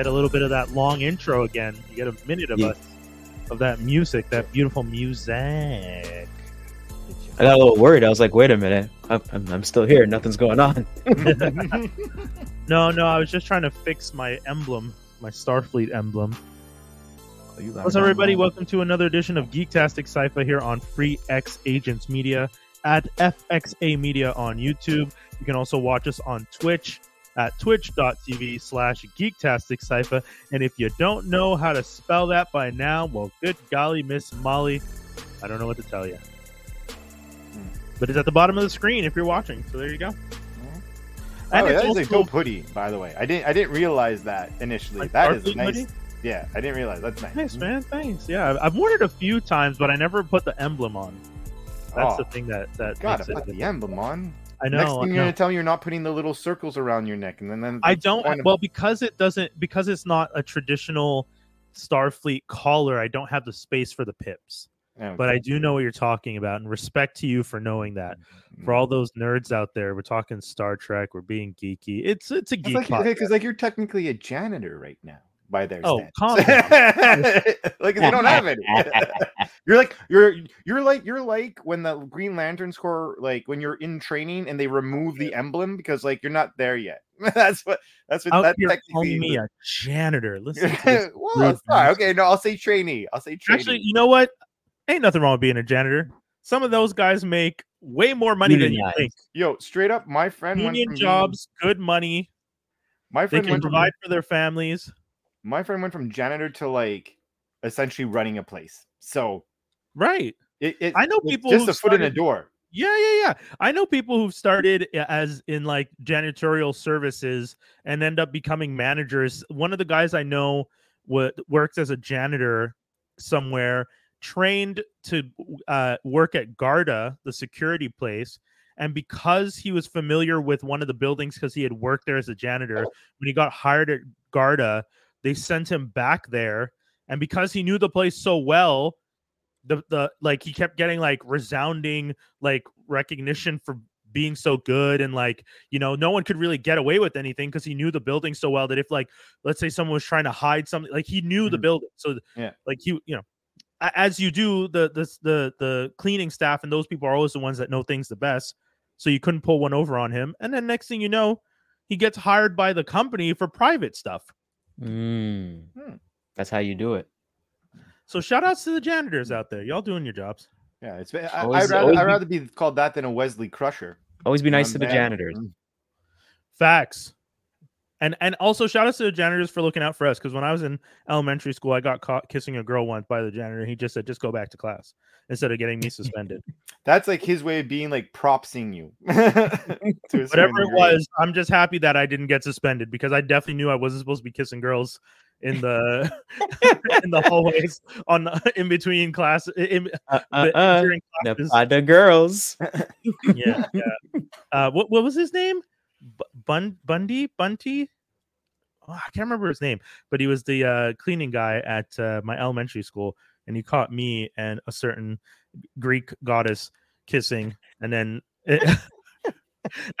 get a little bit of that long intro again. You get a minute of Yeah. us of that music, that beautiful music. I got a little worried. I was like, wait a minute, I'm, I'm, I'm still here. Nothing's going on. No, no, I was just trying to fix my emblem, my Starfleet emblem. What's up, everybody? Welcome to another edition of Geektastiq Cypha here on Free X Agents Media at FXA Media on YouTube. You can also watch us on Twitch at twitch.tv slash geektastic sci And if you don't know how to spell that by now, well, good golly, Miss Molly, I don't know what to tell you. But it's at the bottom of the screen if you're watching. So there you go. Oh, And it's that is a also- dope hoodie, by the way. I didn't I didn't realize that initially. Like that is nice. hoodie? Yeah, I didn't realize. That's nice. Nice, man. Thanks. Yeah, I've- I've worn it a few times, but I never put the emblem on. That's Oh. the thing that that Gotta makes it. put the emblem on. I know. Next I thing you're gonna tell me you're not putting the little circles around your neck, and then, then I don't. point of- Well, because it doesn't. Because it's not a traditional Starfleet collar. I don't have the space for the pips. Yeah, But I do know what you're talking about, and respect to you for knowing that. Mm-hmm. For all those nerds out there, we're talking Star Trek. We're being geeky. It's it's a geek. like because like you're technically a janitor right now by their Oh, standards. calm down. like 'cause you don't have any. you're like you're you're like you're like when the Green Lantern Corps like when you're in training and they remove the emblem because like you're not there yet. that's what that's what oh, out that here technically calling me a janitor. Listen. To this well, rude it's fine. bastard. Okay, no, I'll say trainee. I'll say trainee. Actually, you know what? Ain't nothing wrong with being a janitor. Some of those guys make way more money than you Unionized. think. Yo, straight up, my friend went Union from being- jobs, good money. my They friend can went from provide for their families. My friend went from janitor to like essentially running a place. So Right. it, it I know people just a foot in the door. Yeah, yeah, yeah. I know people who've started as in like janitorial services and end up becoming managers. One of the guys I know what works as a janitor somewhere, trained to uh, work at Garda, the security place. And because he was familiar with one of the buildings, because he had worked there as a janitor, when he got hired at Garda, they sent him back there. And because he knew the place so well, the the like he kept getting like resounding like recognition for being so good and like you know no one could really get away with anything because he knew the building so well that if like let's say someone was trying to hide something like he knew the Mhm. building so Yeah. like he you know as you do the the the the cleaning staff and those people are always the ones that know things the best so you couldn't pull one over on him and then next thing you know he gets hired by the company for private stuff Mm. Hmm. That's how you do it. so shout outs to the janitors out there y'all doing your jobs Yeah, it's I, Always- I'd rather I'd be- rather be called that than a Wesley Crusher. Always be nice what to the janitors. Mm. Facts. And and also shout out to the janitors for looking out for us because when I was in elementary school, I got caught kissing a girl once by the janitor. He just said, "Just go back to class," instead of getting me suspended. That's like his way of being like propsing you. To a certain Whatever it was, I'm just happy that I didn't get suspended because I definitely knew I wasn't supposed to be kissing girls in the in the hallways on the- in between class in, Uh, uh, uh, during the classes. Pada girls. yeah, yeah. Uh, what what was his name? Bu- Bun Bundy Bunty. Oh, I can't remember his name, but he was the uh, cleaning guy at uh, my elementary school, and he caught me and a certain Greek goddess kissing, and then. It,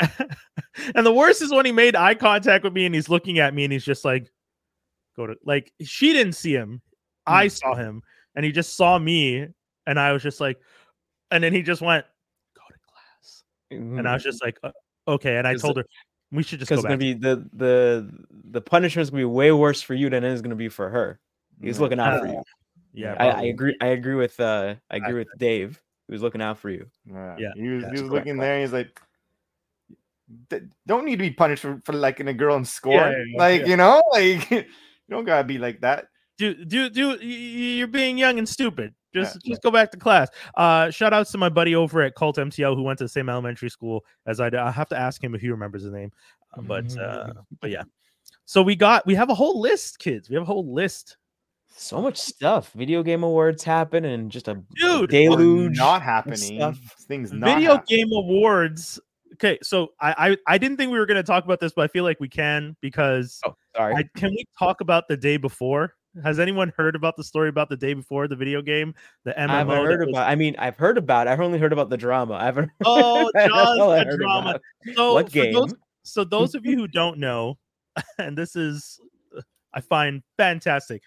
and the worst is when he made eye contact with me and he's looking at me and he's just like, go to like she didn't see him. I saw him and he just saw me and I was just like, and then he just went, go to class and I was just like, uh, okay. And I Is told it- her we should just because go it's gonna be the the the is gonna be way worse for you than it is gonna be for her. He's Yeah. looking out for you. yeah, I, I agree. I agree with uh I agree with Dave. He was looking out for you. Yeah, Yeah, he was, he was looking there. And he's like, don't need to be punished for, for liking a girl and score. yeah, yeah, like yeah. you know, like you don't gotta be like that. do do do y- y- you're being young and stupid. Just Yeah, just go back to class. Uh, shout outs to my buddy over at Cult MTL who went to the same elementary school as I did. I have to ask him if he remembers his name. Uh, but uh, but yeah. So we got we have a whole list, kids. We have a whole list. So much stuff. Video game awards happen and just a Dude, deluge. not happening. stuff. Things not Video happening. game awards. Okay, so I, I I didn't think we were going to talk about this, but I feel like we can because Oh, sorry. I, can we talk about the day before? Has anyone heard about the story about the day before the video game, the MMO? I haven't heard was- about. I mean, I've heard about. it. I've only heard about the drama. Oh, I haven't. Oh, just the drama. So what game? Those, so those of you who don't know, and this is uh, I find fantastic.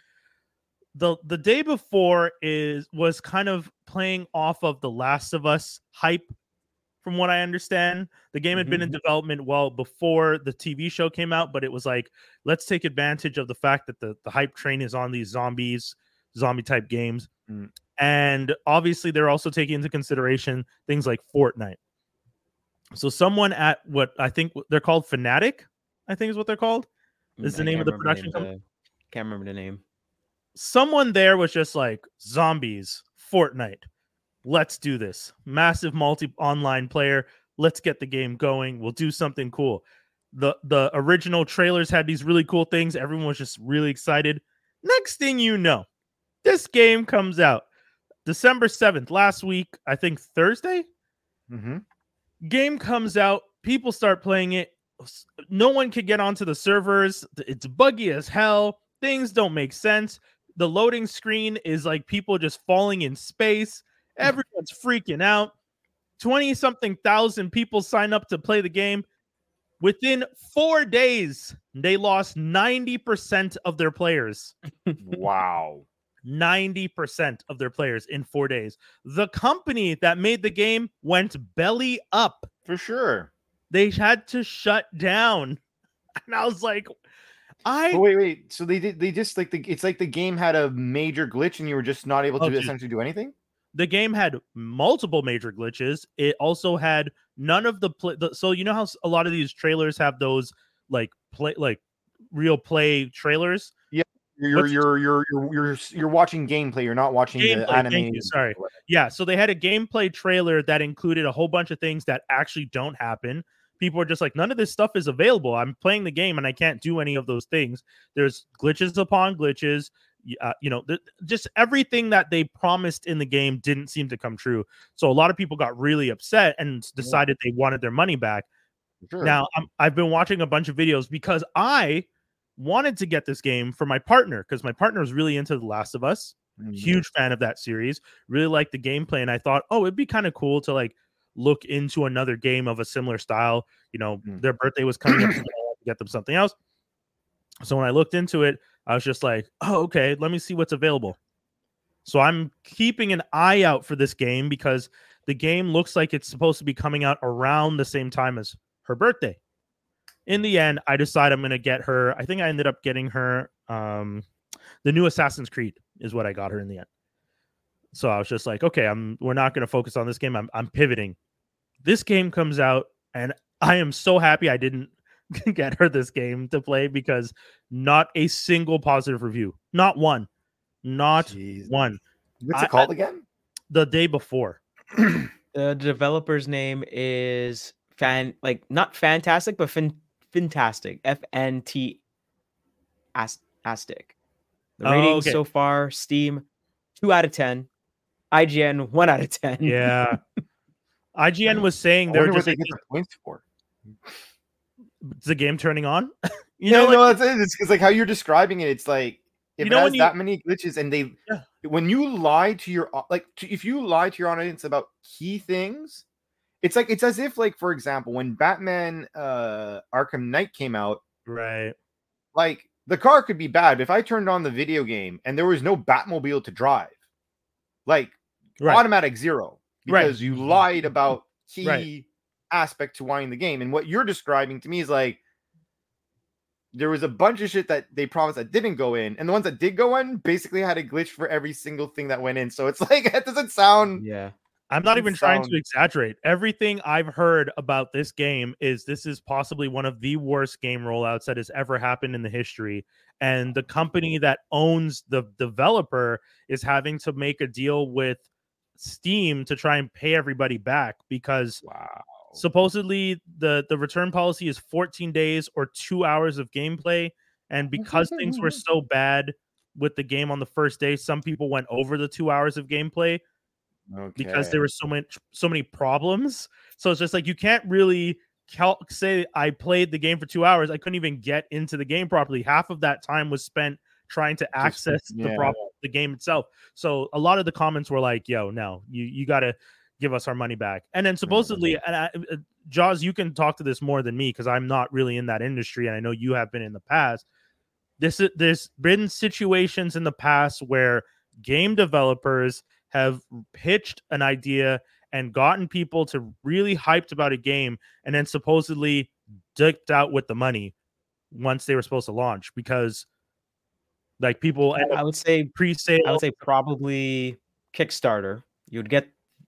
The the day before is was kind of playing off of the Last of Us hype from what I understand. The game had been in mm-hmm. development well before the TV show came out, but it was like, let's take advantage of the fact that the, the hype train is on these zombies, zombie type games. Mm. And obviously, they're also taking into consideration things like Fortnite. So, someone at what I think they're called Fnatic, I think is what they're called. Mm, is the I name of the production company? Uh, can't remember the name. someone there was just like zombies fortnite let's do this. Massive multi online player. Let's get the game going. We'll do something cool. The the original trailers had these really cool things. Everyone was just really excited. Next thing you know this game comes out. December 7th last week i think thursday? Mm-hmm. game comes out. People start playing it. No one could get onto the servers. It's buggy as hell. Things don't make sense. The loading screen is like people just falling in space everyone's freaking out 20 something thousand people sign up to play the game within four days they lost 90% of their players Wow. 90% of their players in four days the company that made the game went belly up For sure. they had to shut down. And I was like, I But wait, wait. So they did. They just like the. It's like the game had a major glitch, and you were just not able to Oh, essentially do anything. The game had multiple major glitches. It also had none of the play. The, so you know how a lot of these trailers have those like play like real play trailers. Yeah, You're you're you're you're you're you're watching gameplay. You're not watching Gameplay, the thank you, sorry. Yeah, so they had a gameplay trailer that included a whole bunch of things that actually don't happen. People are just like, none of this stuff is available. I'm playing the game and I can't do any of those things. There's glitches upon glitches. Uh, you know, th- just everything that they promised in the game didn't seem to come true. So a lot of people got really upset and decided they wanted their money back. Sure. Now, I'm, I've been watching a bunch of videos because I wanted to get this game for my partner because my partner is really into The Last of Us Mhm. huge fan of that series really liked the gameplay and i thought oh it'd be kind of cool to like look into another game of a similar style you know Mm. their birthday was coming up so I to get them something else so when i looked into it i was just like oh okay let me see what's available. So i'm keeping an eye out for this game because the game looks like it's supposed to be coming out around the same time as her birthday. In the end i decide i'm going to get her i think i ended up getting her um the new assassin's creed is what i got her in the end. So i was just like okay i'm we're not going to focus on this game i'm, I'm pivoting. This game comes out and i am so happy i didn't get her this game to play because not a single positive review not one not Jeez. one What's I- it called again? the day before The developer's name is fan like not fantastic, but fin fantastic. F N T astic. The Oh, ratings okay. so far: Steam, two out of ten. IGN, one out of ten. yeah ign was saying they're wonder what just they get the points for. Is the game turning on you You know know, like, no, that's it. It's, it's like how you're describing it. It's like if You it has you- that many glitches, and they Yeah. when you lie to your like to, if you lie to your audience about key things, it's like it's as if like for example when Batman uh Arkham Knight came out, right like the car could be bad, but if I turned on the video game and there was no Batmobile to drive, like right automatic zero Right. because you lied about key Right. Aspect to winning the game. And what you're describing to me is like there was a bunch of shit that they promised that didn't go in, and the ones that did go in basically had a glitch for every single thing that went in. So it's like it doesn't sound Yeah. I'm not Doesn't even trying to exaggerate. Everything I've heard about this game is this is possibly one of the worst game rollouts that has ever happened in the history. And the company that owns the developer is having to make a deal with Steam to try and pay everybody back because wow. Supposedly the the return policy is 14 days or 2 hours of gameplay and because things were so bad with the game on the first day some people went over the 2 hours of gameplay because there were so much so many problems. So it's just like you can't really cal- say I played the game for two hours. I couldn't even get into the game properly. Half of that time was spent trying to access the yeah. problem the game itself. So a lot of the comments were like, "Yo, no, you you got to give us our money back." And then supposedly, and I, uh, Jaws, you can talk to this more than me because I'm not really in that industry, and I know you have been in the past. this is there's been situations in the past where game developers have pitched an idea and gotten people to really hyped about a game and then supposedly dipped out with the money once they were supposed to launch because like people I would say pre-sale I would say probably Kickstarter. You'd get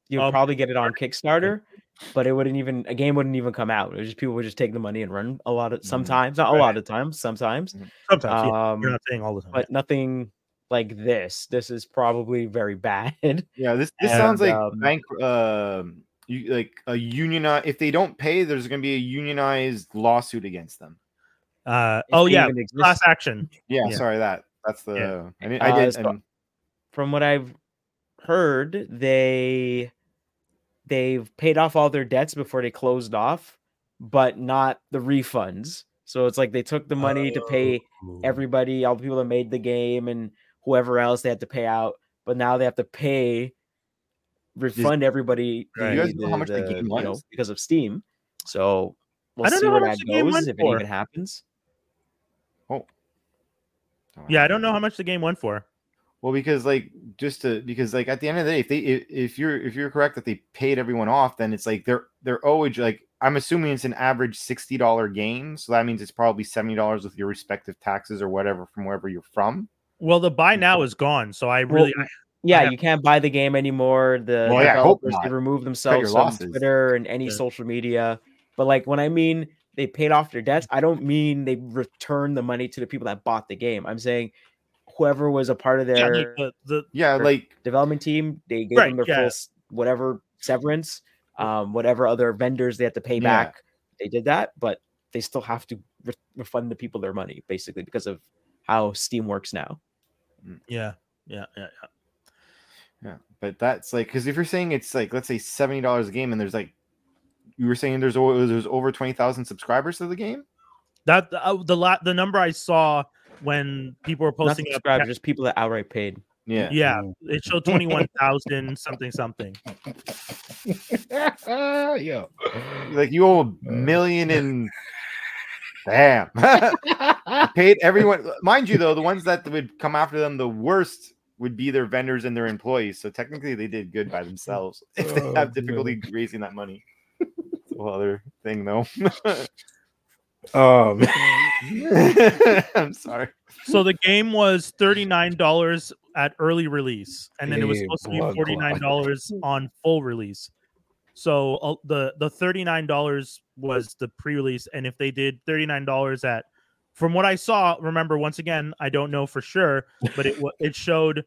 you'd Um, probably get it on Kickstarter, but it wouldn't even a game wouldn't even come out. It was just people would just take the money and run a lot of sometimes, not a lot of times, sometimes. sometimes yeah, Um you're not saying all the time but nothing like this. This is probably very bad. Yeah, this this And, sounds like um, bank um you like a union if they don't pay, there's gonna be a unionized lawsuit against them. uh oh yeah class action Yeah, Yeah. sorry that that's the Yeah. I mean I Uh, did so- From what I've heard, they they've paid off all their debts before they closed off, but not the refunds. So it's like they took the money to pay Oh. everybody, all the people that made the game and whoever else they had to pay out, but now they have to pay refund everybody Do you guys know how much the the- game you know, because of Steam. So we'll I don't see know where how much that the game goes went if it even happens. oh. oh yeah i don't know how much the game went for Well, because like just to because like at the end of the day, if they if, if you're if you're correct that they paid everyone off, then it's like they're they're always like I'm assuming it's an average sixty dollar game, so that means it's probably seventy dollars with your respective taxes or whatever from wherever you're from. well the buy now is gone so i really I- Yeah, have- you can't buy the game anymore. The Well, yeah, I hope developers they not. remove themselves from losses. Twitter and any Yeah. social media. But like when I mean they paid off their debts, I don't mean they returned the money to the people that bought the game. I'm saying whoever was a part of yeah, their like the, the Yeah, Sure. like development team, they gave Right, them their yeah. full whatever severance, um, whatever other vendors they had to pay Yeah. back. They did that, but they still have to re- refund the people their money basically because of how Steam works now. yeah yeah yeah, yeah. yeah, but that's like because if you're saying it's like let's say seventy dollars a game, and there's like you were saying there's o- there's over twenty thousand subscribers to the game. that uh, the la- the number i saw when people were Not posting up subscribers, just people that outright paid. Yeah, yeah it showed 21000 something something. Yo. like you owe a uh, million and damn. Paid everyone mind you though the ones that would come after them the worst would be their vendors and their employees. So technically they did good by themselves. If they Oh, have difficulty raising that money. It's a whole other thing though Um, i'm sorry. So the game was $39 at early release and then it was supposed to be $49 on full release. So uh, the the $39 was the pre-release and if they did $39 at from what i saw remember once again i don't know for sure but it it showed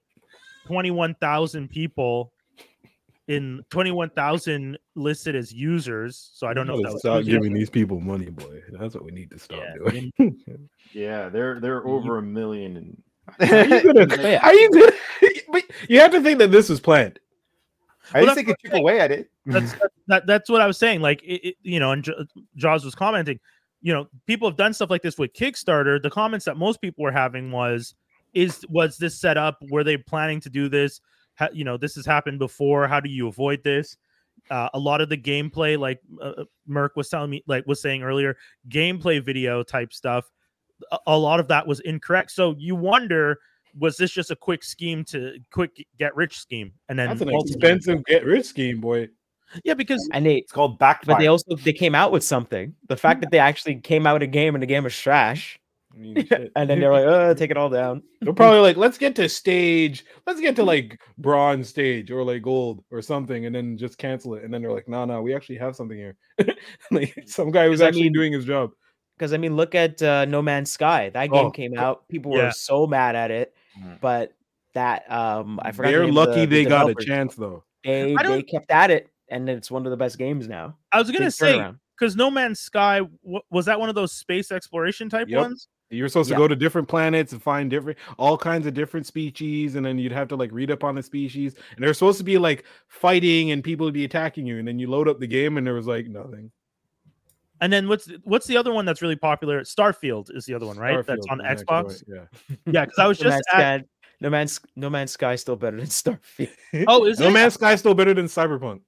21,000 people in 21,000 listed as users so i don't know if that gotta was stop giving these people money, boy. That's what we need to stop Yeah, doing. yeah they're they're over a million and How you gonna? How you gonna? But you have to think that this was planned. i Well, just think what it chip away at it that's that, that's what I was saying. Like, it, it- you know, and J- Jaws was commenting. You know, people have done stuff like this with Kickstarter. The comments that most people were having was, "Is was this set up? Were they planning to do this? Ha, you know, this has happened before. How do you avoid this?" Uh, a lot of the gameplay, like uh, Merc was telling me, like was saying earlier, gameplay video type stuff. A, a lot of that was incorrect. So you wonder, was this just a quick scheme to quick get rich scheme? And then That's an expensive get rich scheme, boy. yeah, because And they it's called back. but they also they came out with something. The fact that they actually came out with a game and the game was trash, I mean, shit. and then they're like, "Uh, take it all down." They're probably like, let's get to stage, let's get to like bronze stage or like gold or something, and then just cancel it. And then they're like, no, no, we actually have something here. like some guy who's 'Cause I actually mean- doing his job. Because I mean, look at uh, No Man's Sky. That game Oh, came out. People yeah. were so mad at it, Mhm. but that um, I forgot. the They're name of lucky the- the they got a chance though. They they kept at it, and it's one of the best games now. I was gonna Big say turnaround. because No Man's Sky w- was that one of those space exploration type Yep. ones. You're supposed Yeah. to go to different planets and find different, all kinds of different species, and then you'd have to like read up on the species. And they're supposed to be like fighting, and people would be attacking you. And then you load up the game, and there was like nothing. And then what's what's the other one that's really popular? Starfield is the other one, right? that's on is the Xbox. one, Yeah. Yeah, because I was just Man's at, No Man's No Man's Sky still better than Starfield. oh, is No it? Man's Sky still better than Cyberpunk.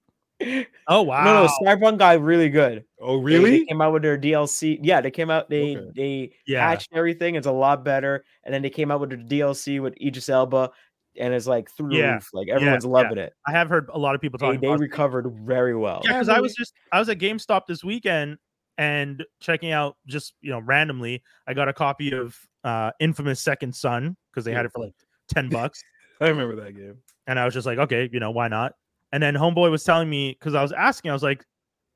Oh wow. No, no, Cyberpunk got really good. Oh, They- They, came out with their DLC. Yeah, they came out. They Okay. they Yeah. patched everything. It's a lot better. And then they came out with the DLC with Idris Elba, and it's like through the Yeah, roof. Like everyone's yeah. loving it. I have heard a lot of people talking they about recovered very well. Yeah, because I was just I was at GameStop this weekend and checking out just you know randomly. I got a copy of uh Infamous Second Son because they had it for like ten bucks, I remember that game. and I was just like, okay, you know why not? And then Homeboy was telling me because I was asking, I was like,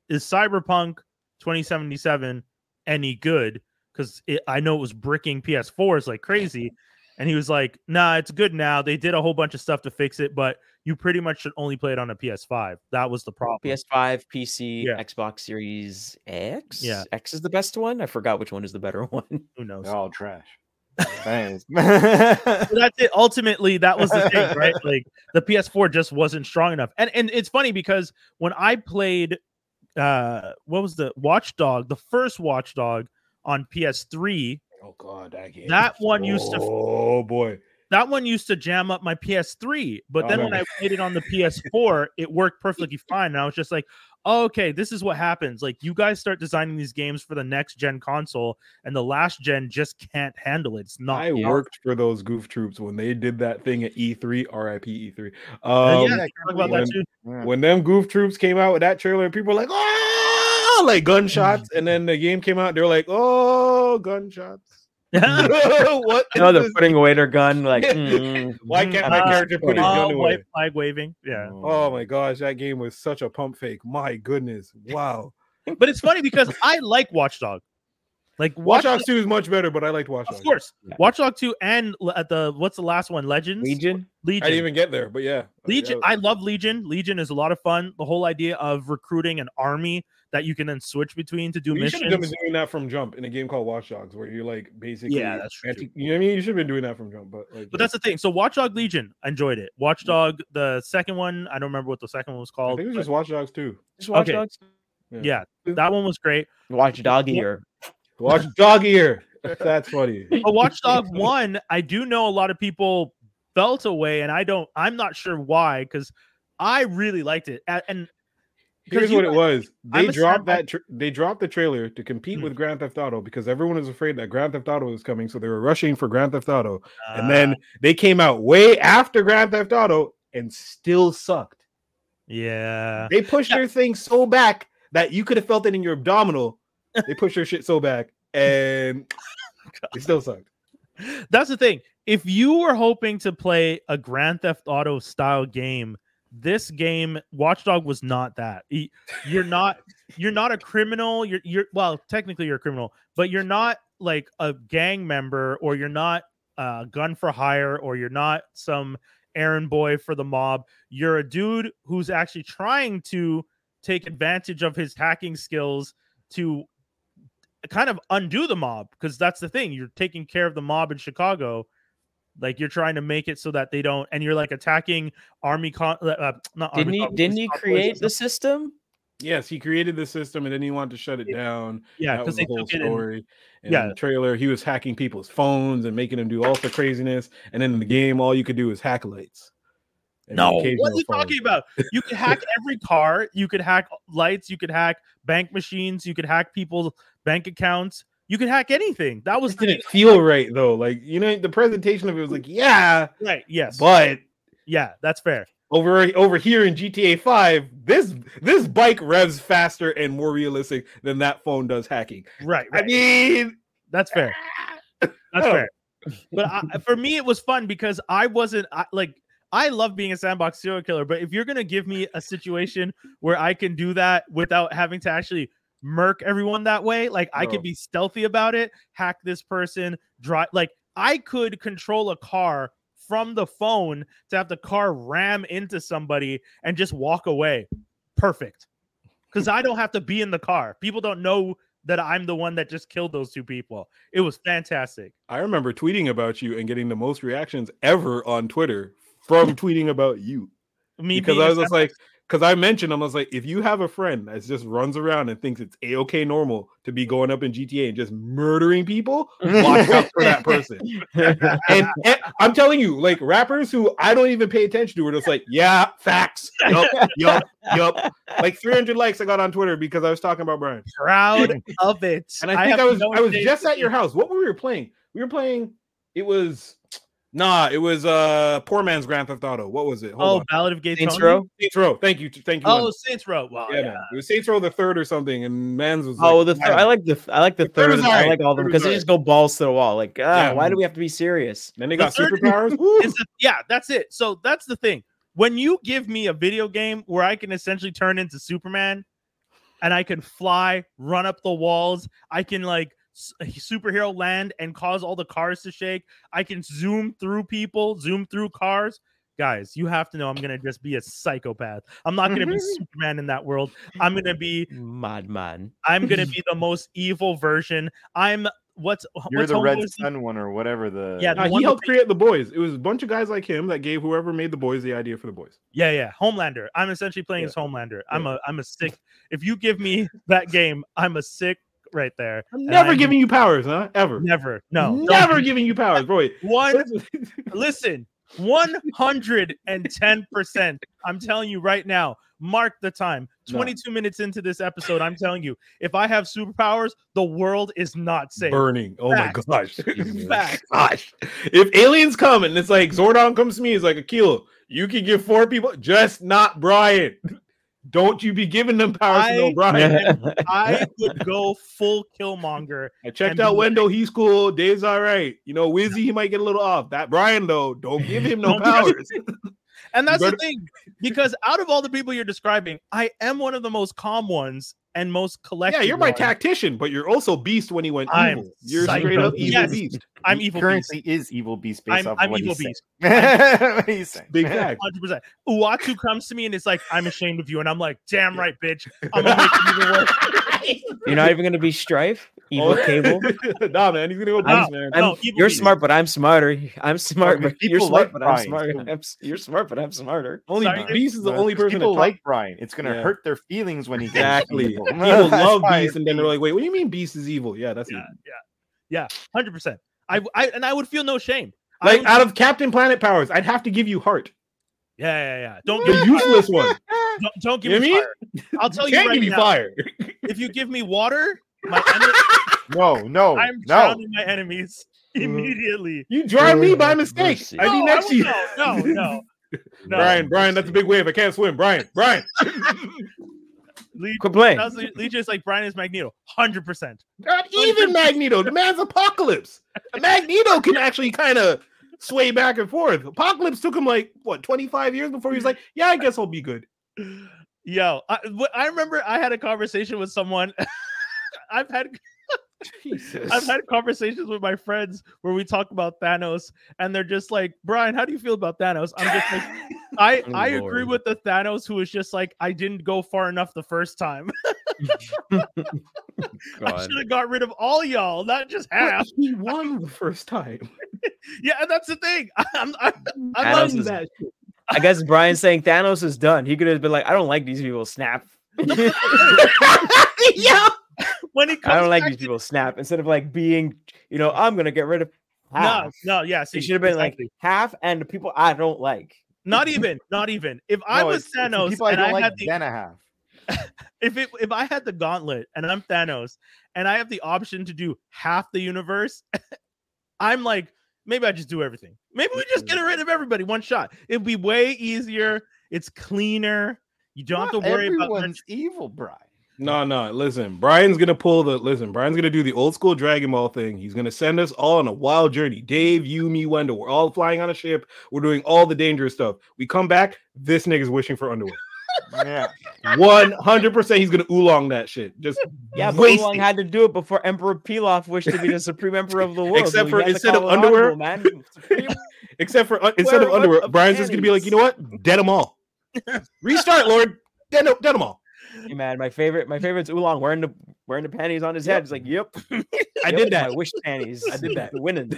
is Cyberpunk 2077 any good? Because I know it was bricking PS4s like crazy. And he was like, nah, it's good now. They did a whole bunch of stuff to fix it, but you pretty much should only play it on a PS5. That was the problem. PS5, PC, Yeah. Xbox Series X. Yeah. X is the best one. I forgot which one is the better one. Who knows? They're all trash. Thanks. That's it. Ultimately, that was the thing, right? Like the PS4 just wasn't strong enough. And and it's funny because when I played uh what was the Watchdog, the first Watchdog on PS3, Oh god, that game. That one used to- Oh boy. That one used to jam up my PS3. But Oh, then no. when I played it on the PS4, it worked perfectly fine. And I was just like, oh, okay, this is what happens. Like you guys start designing these games for the next gen console, and the last gen just can't handle it. It's not I not- worked for those goof troops when they did that thing at E3, RIP E3. Uh, Um, yeah, talk about that when- too. when them goof troops came out with that trailer people were like, oh, like gunshots. and then the game came out, they were like, oh, gunshots. what? no, they're this? putting away their gun. Like, mm, Why can't my character put his supporting gun Oh, away? white flag waving. Yeah. Oh my gosh, that game was such a pump fake. My goodness. Wow. But it's funny because I like Watchdog. Like Watch Watchdog, Dogs 2 is much better, but I liked Watch Dogs. of course. Yeah. Watchdog 2 and at uh, the what's the last one? Legends? Legion. Legion. I didn't even get there, but yeah. Legion. I love Legion. Legion is a lot of fun. The whole idea of recruiting an army that you can then switch between to do missions. You should have been doing that from jump in a game called Watch Dogs, where you're like basically Yeah, that's true. anti- you know what I mean? You should have been doing that from jump, but like But that's the thing. So Watchdog Legion, I enjoyed it. Watchdog, the second one, I don't remember what the second one was called. I called. think it was but just Watch Dogs too. Just Watch Okay. Dogs. yeah, that one was great. Watch Dog Ear. Watch Dog Ear. That's funny. But Watchdog One, I do know a lot of people felt away, and I don't. I'm not sure why, because I really liked it. And Here's you what it guys- was. I'm They dropped that. Tra- they dropped the trailer to compete Hmm. with Grand Theft Auto because everyone was afraid that Grand Theft Auto was coming, so they were rushing for Grand Theft Auto. and uh, then they came out way after Grand Theft Auto and still sucked. yeah, They pushed their thing so back that you could have felt it in your abdominal. They pushed their shit so back and it still sucked. that's the thing. If you were hoping to play a Grand Theft Auto style game, this game Watchdog was not that. You're not you're not a criminal. You're you're well, technically you're a criminal, but you're not like a gang member or you're not uh gun for hire or you're not some errand boy for the mob. You're a dude who's actually trying to take advantage of his hacking skills to kind of undo the mob because that's the thing you're taking care of the mob in chicago like you're trying to make it so that they don't and you're like attacking army con uh, uh, not Didn't army he? con- Didn't he create the system? Yes, he created the system and then he wanted to shut it down. yeah that because was the whole took it in, story. And yeah. the trailer, he was hacking people's phones and making them do all the craziness. And then in the game, all you could do is hack lights. no the what are occasional you phone. talking about you could hack every car you could hack lights you could hack bank machines you could hack people's bank accounts you could hack anything that was It didn't feel right though. Like you know, the presentation of it was like, yeah, right yes but yeah that's fair over over here in GTA 5, this this bike revs faster and more realistic than that phone does hacking. right, I mean, that's fair That's Oh. fair. But I, for me, it was fun because I wasn't I, like I love being a sandbox serial killer. But if you're gonna give me a situation where I can do that without having to actually murk everyone that way, like I could be stealthy about it, hack this person, drive like I could control a car from the phone to have the car ram into somebody and just walk away. Perfect. Because I don't have to be in the car. People don't know that I'm the one that just killed those two people. It was fantastic. I remember tweeting about you and getting the most reactions ever on Twitter from tweeting about you. Me because I was just like, because I mentioned I was like, if you have a friend that just runs around and thinks it's a okay normal to be going up in GTA and just murdering people, watch out for that person. And, and I'm telling you, like rappers who I don't even pay attention to are just like, yeah, facts. Yup, yup, yup. Like 300 likes I got on Twitter because I was talking about Brian. Proud of it. And I think I, have was no I was just at your house. What were we playing? We were playing. It was nah. It was uh poor man's Grand Theft Auto. What was it? Hold Oh, on. Ballad of Gay Saints Tony? Row? Saints Row. Thank you. Thank you. Oh, Len. Saints Row. Wow. yeah, Yeah. man. It was Saints Row the third or something, and man's was Oh, like, the third. I like the I like the The third third. was I like all of them Third was because they just go balls to the wall. Like, ah, Yeah, why do we have to be serious? Then they The got third superpowers. Woo! It's the- yeah, that's it. So that's the thing. When you give me a video game where I can essentially turn into Superman and I can fly, run up the walls, I can like s- superhero land and cause all the cars to shake, I can zoom through people, zoom through cars. Guys, you have to know I'm gonna just be a psychopath. I'm not gonna be Superman in that world. I'm gonna be Madman. I'm gonna be the most evil version. I'm what's You're what's the red sun one or whatever the Yeah, Nah, the he helped that- create the boys. It was a bunch of guys like him that gave whoever made the boys the idea for the boys. Yeah, yeah. Homelander. I'm essentially playing Yeah. as Homelander. I'm a I'm a sick. If you give me that game, I'm a sick right there. I'm never I'm- giving you powers, huh? Ever. Never. No. Never giving you powers, bro. One listen. 110%. I'm telling you right now. Mark the time. No. 22 minutes into this episode, I'm telling you, if I have superpowers, the world is not safe. burning. Oh Facts. my gosh. Facts. gosh. If aliens come and it's like Zordon comes to me, it's like Akil, you can give four people, just not Brian. Don't you be giving them powers to no I- Brian. I would go full Killmonger. I checked out be Wendell, he's cool. Dave's all right. You know, Wizzy, he might get a little off. That Brian, though, don't give him no powers. And that's better- the thing, because out of all the people you're describing, I am one of the most calm ones and most collected. yeah, you're my ones. tactician, but you're also beast when he went I'm evil. You're psycho. straight up evil Yes. beast. I'm He evil currently beast. is evil beast based I'm, off of I'm what evil he's beast. saying. what he's saying. Big fact. Hundred percent. Uatu comes to me and it's like, "I'm ashamed of you," and I'm like, "Damn right, bitch. I'm gonna make it even worse." You're not even gonna be Strife, evil Oh. cable. nah, man, he's gonna go No. beast, man. No, you're smart, but I'm smarter. I'm smart, but but you're smart, like but I'm smarter. I'm, you're smart, but I'm smarter. Only Sorry, Beast is the only person people that like Brian. It's gonna Yeah. hurt their feelings when he gets exactly. evil. People love Beast, and then they're like, "Wait, what do you mean Beast is evil?" Yeah, that's Yeah, evil. yeah, yeah. Hundred percent. I, I and I would feel no shame. Like out of Captain Planet powers, I'd have to give you heart, yeah, yeah, yeah. Don't the give useless one. Don't, don't give You me know fire. I'll tell you Can't right give me now. fire. If you give me water, my enemy, no, no, I'm no. drowning my enemies mm. immediately. You drowned me by mistake. mercy. I'd be next I to you. No, no, no. no. Brian, Brian, that's a big wave. I can't swim. Brian, Brian. Lee, Quit playing. that's- like Brian is Magneto. Hundred percent. Not even Magneto. The man's Apocalypse. Magneto can actually kind of sway back and forth. Apocalypse took him like what 25 years before he was like, yeah, I guess I'll be good. Yo, I, I remember I had a conversation with someone. I've had Jesus. I've had conversations with my friends where we talk about Thanos, and they're just like, Brian, how do you feel about Thanos? I'm just like, I Oh, I agree with the Thanos who was just like, I didn't go far enough the first time. I should have got rid of all y'all, not just But half. he won the first time. Yeah, and that's the thing. I'm, I'm, I Thanos love is- that shit. I guess Brian's saying Thanos is done. He could have been like, I don't like these people. Snap. yeah. When he comes I don't like these to- people. Snap. Instead of like being, you know, I'm gonna get rid of. No, half. no, yeah. See, He should have been exactly. like half and the people I don't like. not even, not even. If I No, was it's- it's the Thanos people I and don't I like, had the then I have. if it if I had the gauntlet and I'm Thanos and I have the option to do half the universe, I'm like, maybe I just do everything. Maybe we just get rid of everybody one shot. It'd be way easier. It's cleaner. You don't have to Not worry about everyone's evil, Brian. No, no. Listen, Brian's gonna pull the listen. Brian's gonna do the old school Dragon Ball thing. He's gonna send us all on a wild journey. Dave, you, me, Wendell. We're all flying on a ship. We're doing all the dangerous stuff. We come back. This nigga's wishing for underwear. Yeah. One hundred percent. He's gonna oolong that shit. Just Yeah, but Oolong it. had to do it before Emperor Pilaf wished to be the supreme emperor of the world. Except so for he had to instead of underwear- audible, man. Except for uh, instead of underwear, bunch of Brian's just gonna be like, you know what? Dead them all. Restart, Lord. Dead, dead them all. Hey, man, my favorite, my favorite's Oolong wearing the wearing the panties on his head. He's like, "Yep, I did that. My wish panties. I did that. Winning.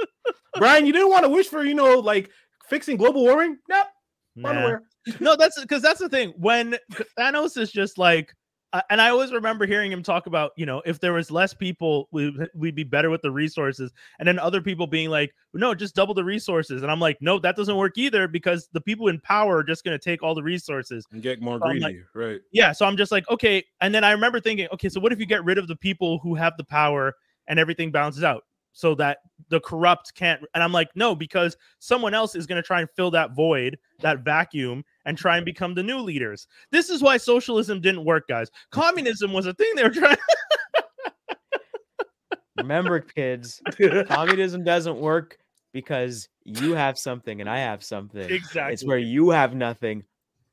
Brian, you didn't want to wish for, you know, like fixing global warming? Nope. Nah. Unaware. no, that's because that's the thing. When Thanos is just like, and I always remember hearing him talk about, you know, if there was less people, we, we'd be better with the resources. And then other people being like, no, just double the resources. And I'm like, no, that doesn't work either because the people in power are just going to take all the resources. And get more I'm greedy, like- right? Yeah. So I'm just like, okay. And then I remember thinking, okay, so what if you get rid of the people who have the power and everything balances out so that the corrupt can't? And I'm like, no, because someone else is going to try and fill that void, that vacuum, and try and become the new leaders. This is why socialism didn't work, guys. Communism was a thing they were trying. Remember, kids, communism doesn't work because you have something and I have something. exactly. It's where you have nothing,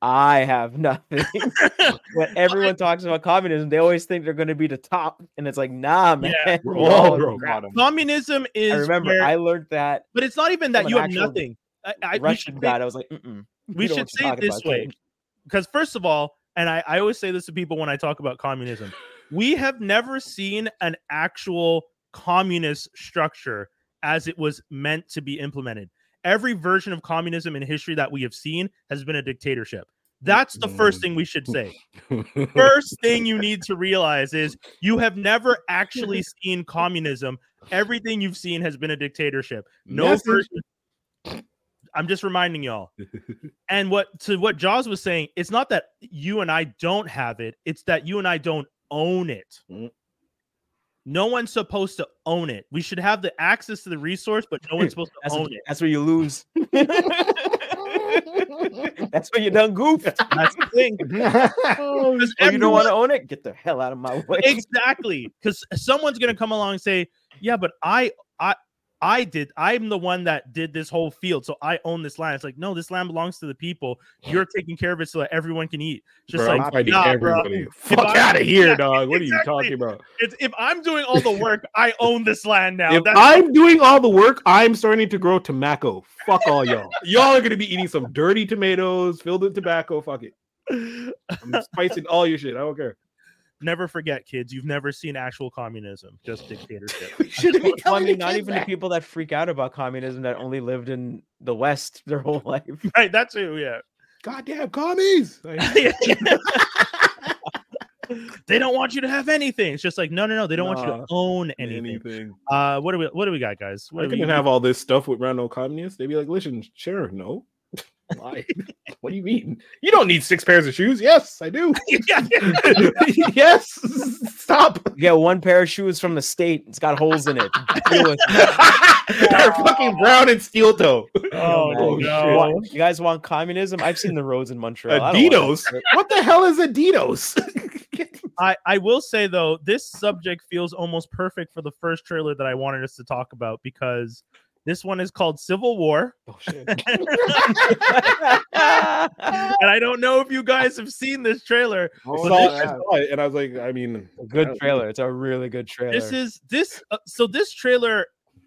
I have nothing. when everyone talks about communism, they always think they're going to be the top, and it's like, nah, man. Yeah. We're all crap. Communism is. I remember where- I learned that but it's not even that you have nothing. I, I, Russian guy. I was like, Mm-mm, we should say it this way kid." because first of all and I, I always say this to people when i talk about communism we have never seen an actual communist structure as it was meant to be implemented. Every version of communism in history that we have seen has been a dictatorship. That's the first thing we should say. First thing you need to realize is you have never actually seen communism. Everything you've seen has been a dictatorship. No Message. version i'm just reminding y'all and what to what jaws was saying it's not that you and i don't have it it's that you and i don't own it Mm. no one's supposed to own it we should have the access to the resource but no one's supposed to That's, own what- it that's where you lose. that's where you done goofed. that's the thing oh, 'Cause you don't want to own it? Get the hell out of my way. exactly because someone's gonna come along and say yeah but i i did i'm the one that did this whole field so i own this land it's like no this land belongs to the people you're taking care of it so that everyone can eat just Bro, like nah, everybody. If Fuck I- out of here, Yeah, dog. What are you talking about? It's, if i'm doing all the work i own this land now If That's I'm doing all the work, I'm starting to grow tobacco. Fuck all y'all. Y'all are gonna be eating some dirty tomatoes filled with tobacco. Fuck it. I'm spicing all your shit. I don't care. Never forget kids you've never seen actual communism just dictatorship We shouldn't be Well, I telling mean, not kids even the people that freak out about communism that only lived in the West their whole life. right that's too yeah Goddamn commies. They don't want you to have anything it's just like no no no they don't want you to own anything anything. uh what do we what do we got guys what I do we couldn't have all this stuff with random communists. They'd be like, listen, sure, no. Why? what do you mean? You don't need six pairs of shoes. Yes, I do. yes. Stop. You get one pair of shoes from the state. It's got holes in it. Deal with it. They're fucking brown and steel toe. Oh, oh man. no. You, you guys want communism? I've seen the roads in Montreal. I Adidas. What the hell is Adidas? I, I will say though, this subject feels almost perfect for the first trailer that I wanted us to talk about because this one is called Civil War. oh shit. And I don't know if you guys have seen this trailer. I Oh, saw, yeah. I saw it and I was like, I mean, good trailer. It's a really good trailer. This is this uh, so this trailer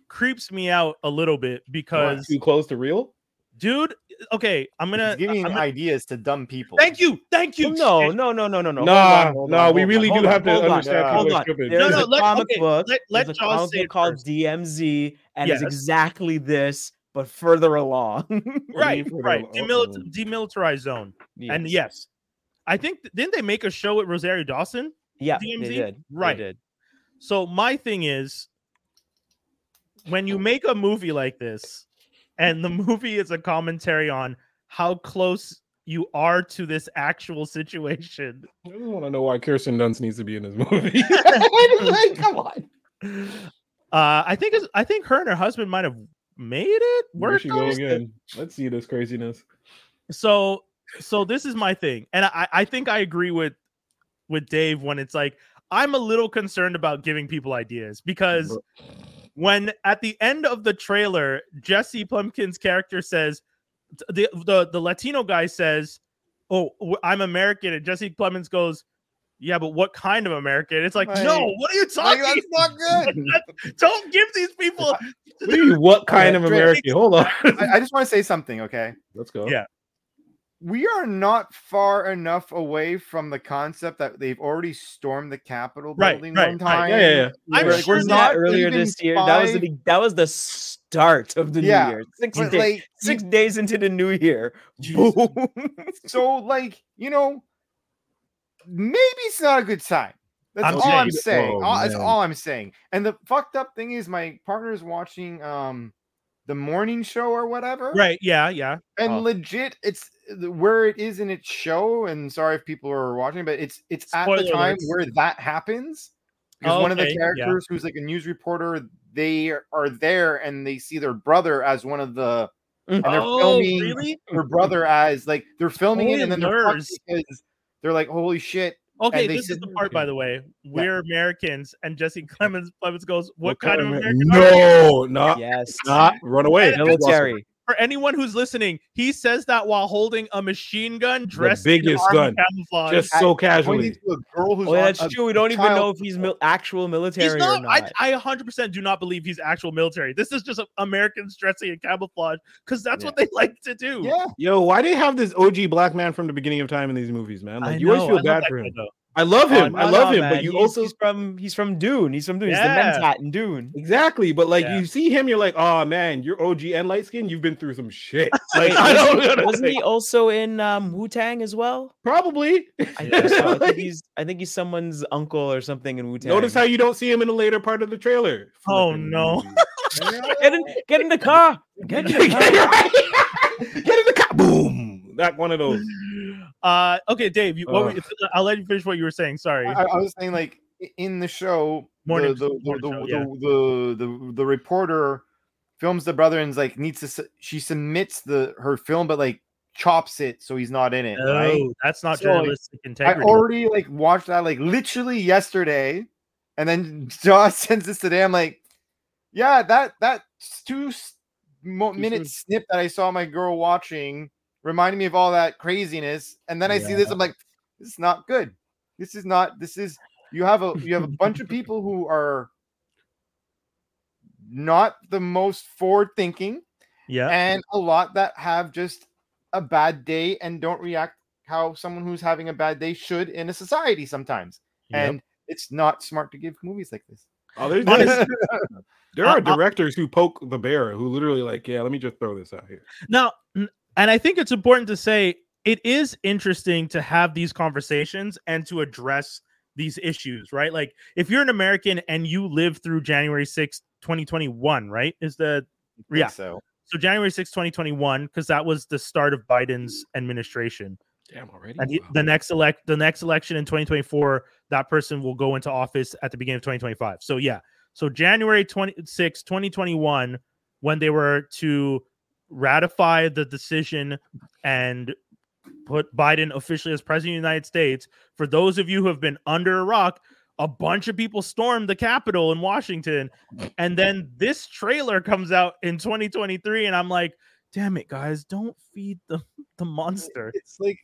creeps me out a little bit because too close to real. dude, okay, I'm gonna He's giving I'm gonna- ideas to dumb people. Thank you. Thank you. no, Shit. no, no, no, no, no. Hold Nah, on, hold nah, on, we really on, do have on, to understand Hold on. There's No, no, a let- comic okay, book. let- let there's a comic book called first. DMZ, and Yes. it's exactly this, but further along. Right, for right. Demilit- oh. demilitarized zone. And yes, I think didn't they make a show with Rosario Dawson? yeah, DMZ? they did. Right. They did. So my thing is when you make a movie like this and the movie is a commentary on how close you are to this actual situation. I just want to know why Kirsten Dunst needs to be in this movie. like, come on. Uh I think I think her and her husband might have made it work. she go again. Let's see this craziness. So so this is my thing. And I I think I agree with with Dave when it's like I'm a little concerned about giving people ideas because Bro. When at the end of the trailer, Jesse Plemons's character says, the the, the Latino guy says, "Oh, w- I'm American," and Jesse Plemons goes, "Yeah, but what kind of American?" It's like, Like- no, what are you Like, talking? that's not good. Don't give these people. What do you mean, what kind of American? Hold on. I, I just want to say something, okay? Let's go. Yeah. We are not far enough away from the concept that they've already stormed the Capitol Right, building right, one right. time. Yeah, yeah, yeah. I'm We're- sure we're that not earlier even this year. That was the that was the start of the Yeah, new year. Six, But days, like, six days into the new year. Boom. so like you know, maybe it's not a good sign. That's I'm all I'm saying- saying. Oh, All- that's all I'm saying. And the fucked up thing is, my partner's watching um the morning show or whatever, Right. Yeah. Yeah. and Oh. legit, it's where it is in its show. And sorry if people are watching, but it's it's at the time alerts. where that happens. Because Oh, one of the okay, yeah. characters who's like a news reporter, they are there and they see their brother as one of the and they're oh, filming really? her brother as like they're filming it and then they're because they're like, holy shit. Okay, this is the part, by the way. We're Americans, and Jesse Plemons Plemons goes, "What, kind of Amer- American?" are you?" No, not yes. not run away. Military. For anyone who's listening, he says that while holding a machine gun, dressed biggest in gun. camouflage. Just so Pointing casually. a girl who's Oh, yeah, that's a true. We don't even know if he's mil- actual military He's not. or not. I, I 100% do not believe he's actual military. This is just a- Americans dressing in camouflage because that's what they like to do. Yeah. Yo, why do they have this OG black man from the beginning of time in these movies, man? Like I you always feel I bad for guy, him. though. I love Oh, him. no, I love no, him, man. but you He's- also he's from he's from Dune. He's from Dune. He's the Yeah. Mentat in Dune. exactly. But like Yeah. you see him, you're like, oh man, you're OG and light skin. You've been through some shit. Like I don't know. wasn't he also in um, Wu Tang as well? Probably. I think, so. I think he's I think he's someone's uncle or something in Wu Tang. Notice how you don't see him in the later part of the trailer. Oh, Flipping no. get in get in the car. Get in the car. Get in the car. Boom. That one of those. Uh, okay, Dave. You, what were, I'll let you finish what you were saying. Sorry. I, I was saying like in the show, Morning- the the, the, show, the, yeah. the, the, the reporter films the brother and's like needs to she submits the her film but like chops it so he's not in it no, right that's not So, like, journalistic I already like watched that like literally yesterday, and then Josh sends this today. I'm like, yeah, that that two minute snip that I saw my girl watching reminded me of all that craziness, and then I see this, I'm like, this is not good. This is not. This is you have a you have a bunch of people who are not the most forward thinking yeah. and a lot that have just a bad day and don't react how someone who's having a bad day should in a society sometimes. Yep. And it's not smart to give movies like this. Oh, there's, Honest- there are directors who poke the bear who literally like, yeah, let me just throw this out here. Now, n- and I think it's important to say it is interesting to have these conversations and to address these issues, right? Like if you're an American and you live through January 6th, 2021, right? Is the Yeah. So so January 6th, 2021, because that was the start of Biden's administration. Damn already. And he- Wow. the next elect the next election in 2024, that person will go into office at the beginning of 2025. So yeah. So January 26, 2021, when they were to ratify the decision and put Biden officially as president of the United States, for those of you who have been under a rock, a bunch of people stormed the Capitol in Washington. And then this trailer comes out in 2023, and I'm like, damn it, guys, don't feed the, the monster. it's like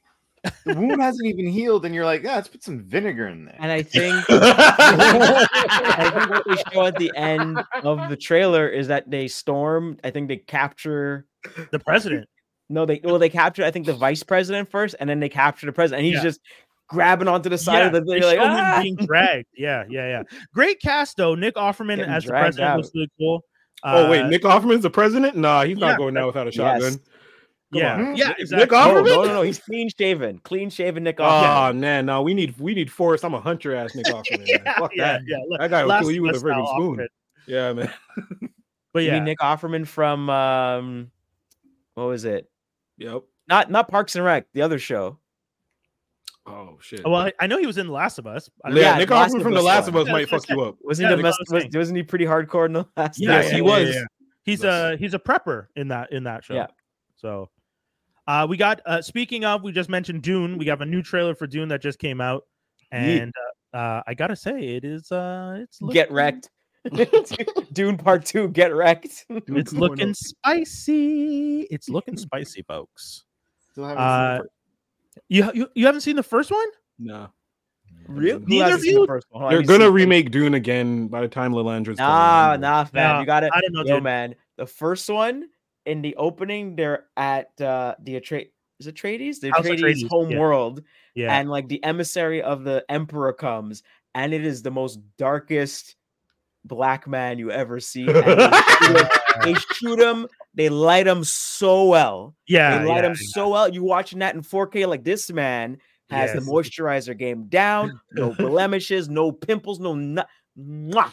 the wound hasn't even healed, and you're like, yeah, let's put some vinegar in there. And I think I think what they show at the end of the trailer is that they storm. I think they capture. The president. No, they well they captured I think the vice president first, and then they captured the president. And he's Yeah. just grabbing onto the side yeah, of the. they They're like, show "Ah!" being dragged. Yeah, yeah, yeah. Great cast though. Nick Offerman Getting as the dragged president was really cool. oh wait, Uh, Nick Offerman's the president? Nah, he's not yeah, going down without a Yes. shotgun. Come yeah, on. yeah, Nick exactly. No, Offerman? no, no, no. He's clean shaven. Clean shaven Nick Offerman. Oh Offerman. man, no, we need we need Forrest. I'm a hunter ass Nick Offerman. yeah, Fuck yeah, that. yeah. That guy will Last kill you with a of Us friggin' style spoon. Offerman. Yeah, man. But You yeah, mean Nick Offerman from um, what was it? Yep. Not not Parks and Rec, the other show. Oh shit. well, I- I know he was in The Last of Us. I yeah, Yeah. Nick Last Offerman from The Last of. Us Yeah, might fuck you up. Wasn't Yeah, he that's the what I'm must, was, wasn't he pretty hardcore in the last? Yes, yeah, he yeah, was. yeah. He's a he's a prepper in that in that show. Yeah. So, uh, we got uh, speaking of, we just mentioned Dune. We have a new trailer for Dune that just came out, and uh, uh, I gotta say, it is uh, it's Get wrecked. Dune Part Two. Get wrecked. It's looking spicy. It's looking spicy, folks. Uh, You you, you haven't seen the first one? No. Really? Neither of seen the you? first one? Hold on, They're let gonna see. remake Dune again by the time Lilandre's done, Nah, nah, fam. Nah, you got it. I don't know, Yo, dude. man. The first one in the opening, they're at uh the Atre- is Atreides? The House Atreides, Atreides, home yeah. world, Yeah. and like the emissary of the emperor comes, and it is the most darkest black man you ever see. and They shoot, him, they shoot him. They light him so well. Yeah, they light yeah, him so well. You watching that in 4K like this man has the moisturizer game down, no blemishes, no pimples, no no- Mwah!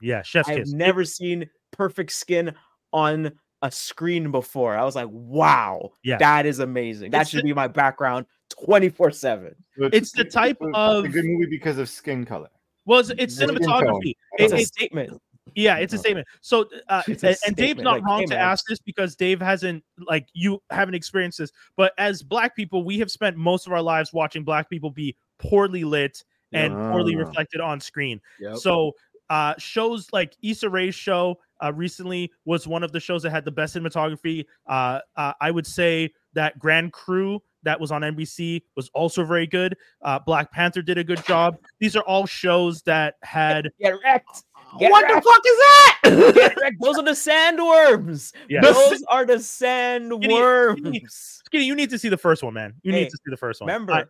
yeah. Chef's I've kiss. never seen perfect skin on a screen before. I was like, wow, Yeah. that is amazing. That It's should the- be my background 24 7. It's the type of- a good movie because of skin color. Well, it's, it's cinematography. It's It- a statement. yeah, it's a statement. So, uh, and, and Dave's not like, wrong hey, to ask this because Dave hasn't like you haven't experienced this. But as Black people, we have spent most of our lives watching Black people be poorly lit and poorly Ah. reflected on screen. Yep. So uh shows like Issa Rae's show uh recently was one of the shows that had the best cinematography. Uh, uh I would say that Grand Crew that was on NBC was also very good. Uh Black Panther did a good job. These are all shows that had Get wrecked. Get what the fuck is that? Get wrecked. Those are the sandworms. Yeah. Those are the sandworms. Skinny, you need to see the first one, man. You Hey, need to see the first one. Remember, I-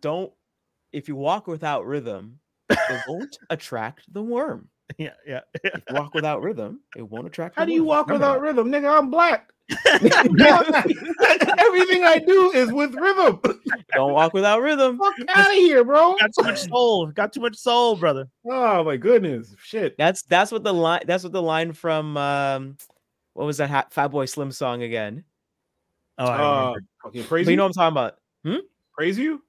don't if you walk without rhythm, it won't attract the worm. yeah, yeah. If you walk without rhythm, it won't attract. How do you worm. walk Remember without rhythm, nigga? I'm black. Everything I do is with rhythm. don't walk without rhythm. Fuck out of here, bro. Got too much soul. Got too much soul, brother. Oh my goodness, shit. That's that's what the line. That's what the line from um, what was that ha- Fatboy Slim song again? Oh, I Uh, remember. fucking But you you. know what I'm talking about? praise you.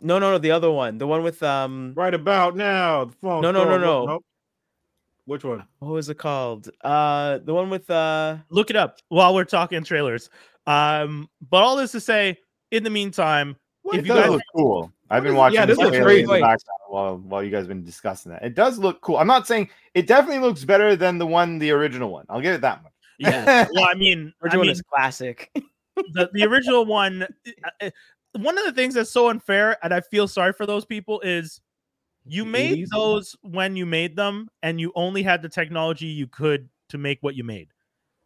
No, no, no, the other one, the one with um, Right about now. The phone No, no, no, call. no. Nope. Which one? what was it called? Uh, the one with uh, Look it up while we're talking trailers. Um, but all this to say, in the meantime, What If It you guys- look cool. I've been watching yeah, this this looks trailer in the crazy. background while while you guys have been discussing that. It does look cool. I'm not saying it definitely looks better than the one, the original one. I'll give it that much. yeah. well, I mean, we're I mean, this classic. the, the original one uh, uh, one of the things that's so unfair and i feel sorry for those people is you made 80s? those when you made them and you only had the technology you could to make what you made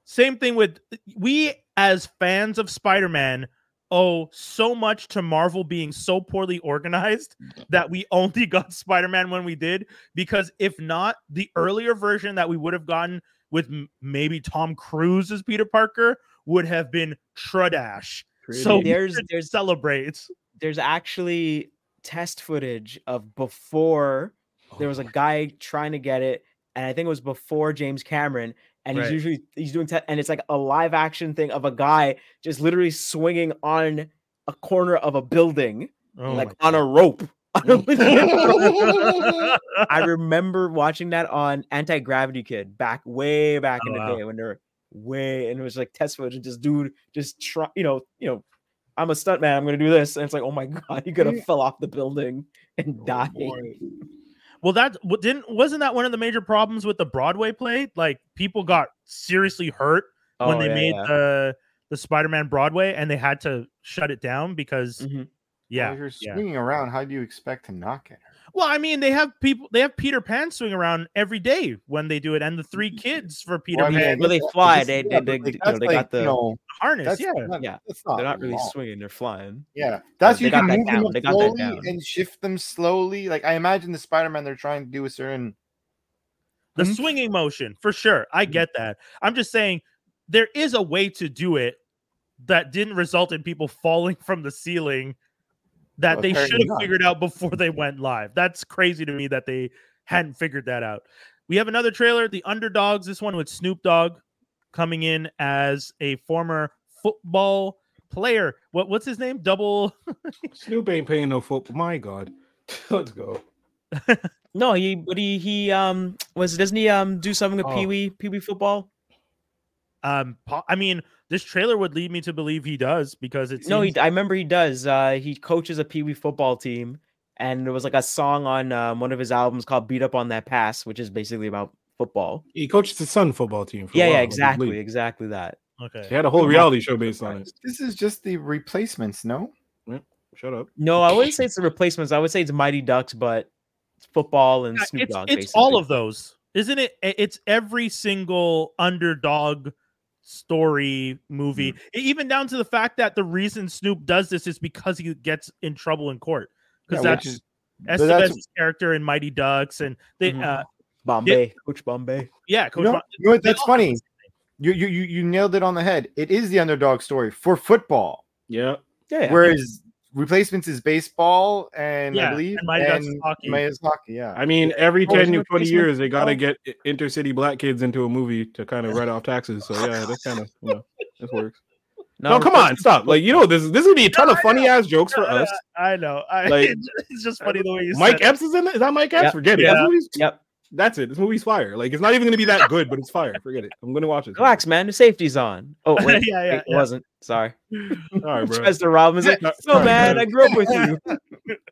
same thing with we as fans of spider-man owe so much to marvel being so poorly organized that we only got spider-man when we did because if not the earlier version that we would have gotten with maybe tom cruise as peter parker would have been tradash so There's- there's there's- there's. There's actually test footage of before there was a guy trying to get it, and I think it was before James Cameron. And he's usually he's doing te- and it's like a live action thing of a guy just literally swinging on a corner of a building, Oh like on a rope. A rope. I remember watching that on Anti Gravity Kid back way back in Oh, the wow. day when they're way and it was like test footage and just dude just try you know you know I'm a stunt man I'm gonna do this and it's like oh my god he could have Yeah. fell off the building and Oh, died. boy. well, that didn't wasn't that one of the major problems with the Broadway play? Like people got seriously hurt when Oh, they yeah, made yeah. the the Spider-Man Broadway, and they had to shut it down because Mhm. yeah, Well, if you're yeah. swinging around, how do you expect to not get hurt? Well, I mean, they have people. They have Peter Pan swing around every day when they do it, and the three kids for Peter Well, I mean, Pan I Well, they fly, this- they- yeah, they- they- you know, that's they got the- you know, harness. Yeah, not, yeah, not they're not really long. swinging they're flying Yeah, that's they you got can that move down, them they got that slowly down. and shift them slowly. Like I imagine the Spider-Man they're trying to do a certain. the Mhm. swinging motion for sure. I Mhm. get that. I'm just saying there is a way to do it that didn't result in people falling from the ceiling that Well, they should have figured out before they went live. That's crazy to me that they hadn't figured that out. We have another trailer, The Underdoggs, this one with Snoop Dogg coming in as a former football player. What what's his name? Double Snoop ain't paying no football. My God. Let's go. no he but he he um was doesn't he um do something with Oh. Pee Wee Pee Wee football um I mean, this trailer would lead me to believe he does because it's no he I remember he does uh he coaches a Pee Wee football team and there was like a song on um, one of his albums called Beat Up on That Pass which is basically about football He coaches his son football team. For yeah yeah exactly exactly that okay. He had a whole reality show based on it. This is just the replacements, no? Shut up. No, I wouldn't say it's the replacements. I would say it's Mighty Ducks, but it's football and Yeah, Snoop it's, Dogg. it's all of those isn't it it's every single underdog story movie E- even down to the fact that the reason snoop does this is because he gets in trouble in court because Yeah, that's which is- but that's- character in mighty ducks and they Mhm. uh Bombay, Coach Bombay. Yeah, Coach You know, Bon- you know what? That's funny. You, you you you nailed it on the head. It is the underdog story for football, Yeah. Yeah, yeah. whereas replacements is baseball and Yeah, I believe and Mighty and hockey. Mighty Ducks hockey. Yeah, I mean, every Oh, 10 to 20 years, they got to get intercity black kids into a movie to kind of write off taxes. So, yeah, that's kind of, you know, this works. No, come on, stop. Like, you know, this, this would be a ton of funny ass jokes for us. I know. I, Like- it's just funny the way you Mike said it. Epps is in it. Is that Mike Epps? Yeah. Forget it. Yeah. This Yep. That's it. This movie's fire. Like, it's not even going to be that good, but it's fire. Forget it. I'm going to watch it. Relax, man. The safety's on. Oh, wait, yeah, yeah, it yeah. wasn't. Sorry. All right, bro. Chester Robin's like, no, sorry, man, bro. I grew up with you.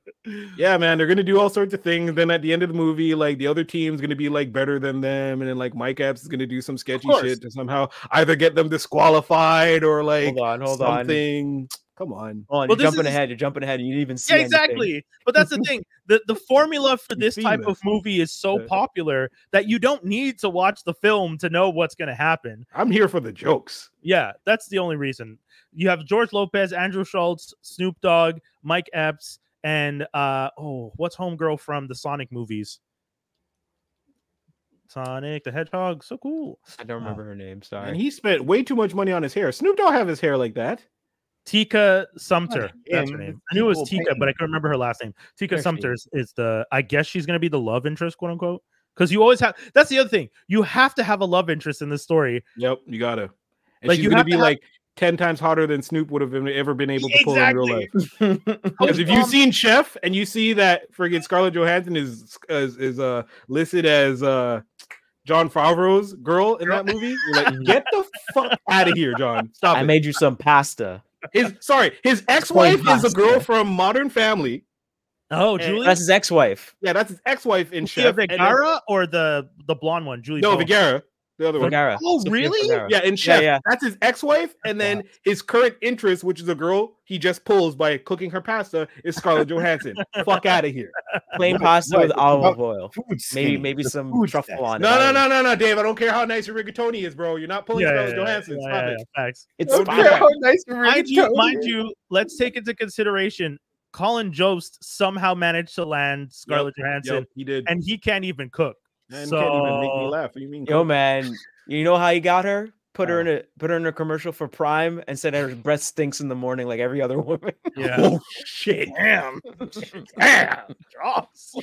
Yeah, man, they're gonna do all sorts of things. Then at the end of the movie, like the other team's gonna be like better than them, and then like Mike Epps is gonna do some sketchy shit to somehow either get them disqualified or like Hold on, hold on. something. On. Hold on, Well, you're jumping is- ahead. You're jumping ahead. And you didn't even see Yeah, anything. exactly. But that's the thing. The the formula for You've this type this. of movie is so Yeah. popular that you don't need to watch the film to know what's going to happen. I'm here for the jokes. Yeah, that's the only reason. You have George Lopez, Andrew Schultz, Snoop Dogg, Mike Epps, and uh oh, what's homegirl from the Sonic movies? Sonic the Hedgehog, so cool. I don't remember her name. Sorry. And he spent way too much money on his hair. Snoop don't have his hair like that. Tika Sumter. That's her name. I knew it was Tika, but I couldn't remember her last name. Tika There Sumter is, is the. I guess she's gonna be the love interest, quote unquote. Because you always have. That's the other thing. You have to have a love interest in this story. Yep, you gotta. And Like, she's you gonna be have- like ten times hotter than Snoop would have been, ever been able to pull in real life. Because if you've seen Chef and you see that friggin' Scarlett Johansson is is, is uh listed as uh Jon Favreau's girl in that movie, you're like, get the fuck out of here, John. Stop I it. made you some pasta. His sorry, his ex-wife is a girl from Modern Family. Oh, Julie. That's his ex-wife. Yeah, that's his ex-wife in Sofia Chef. and then- Vergara or the the blonde one, Julie. no, Bowen? Vigara, the other one. Vergara. Oh, Sofia really? Vergara. Yeah, in Chef. yeah. That's his ex-wife, and then his current interest, which is a girl he just pulls by cooking her pasta, is Scarlett Johansson. Fuck out of here. Plain What- pasta what? with It's olive oil. Maybe maybe The some truffle sex. on it. No, no, no, no, no, Dave. I don't care how nice your rigatoni is, bro. You're not pulling Yeah, Scarlett yeah, yeah, Johansson. yeah, Stop yeah, it. yeah, Facts. It's Don't fine. do. How nice your Mind you, mind you, let's take into consideration Colin Jost somehow managed to land Scarlett Johansson, Yep, he did. and he can't even cook. Man, can't even make me so- laugh. What do you mean? Yo, man, you know how he got her? Put her How? in a put her in a commercial for Prime and said her breath stinks in the morning like every other woman. Yeah. Oh shit! Damn. Damn. Drops.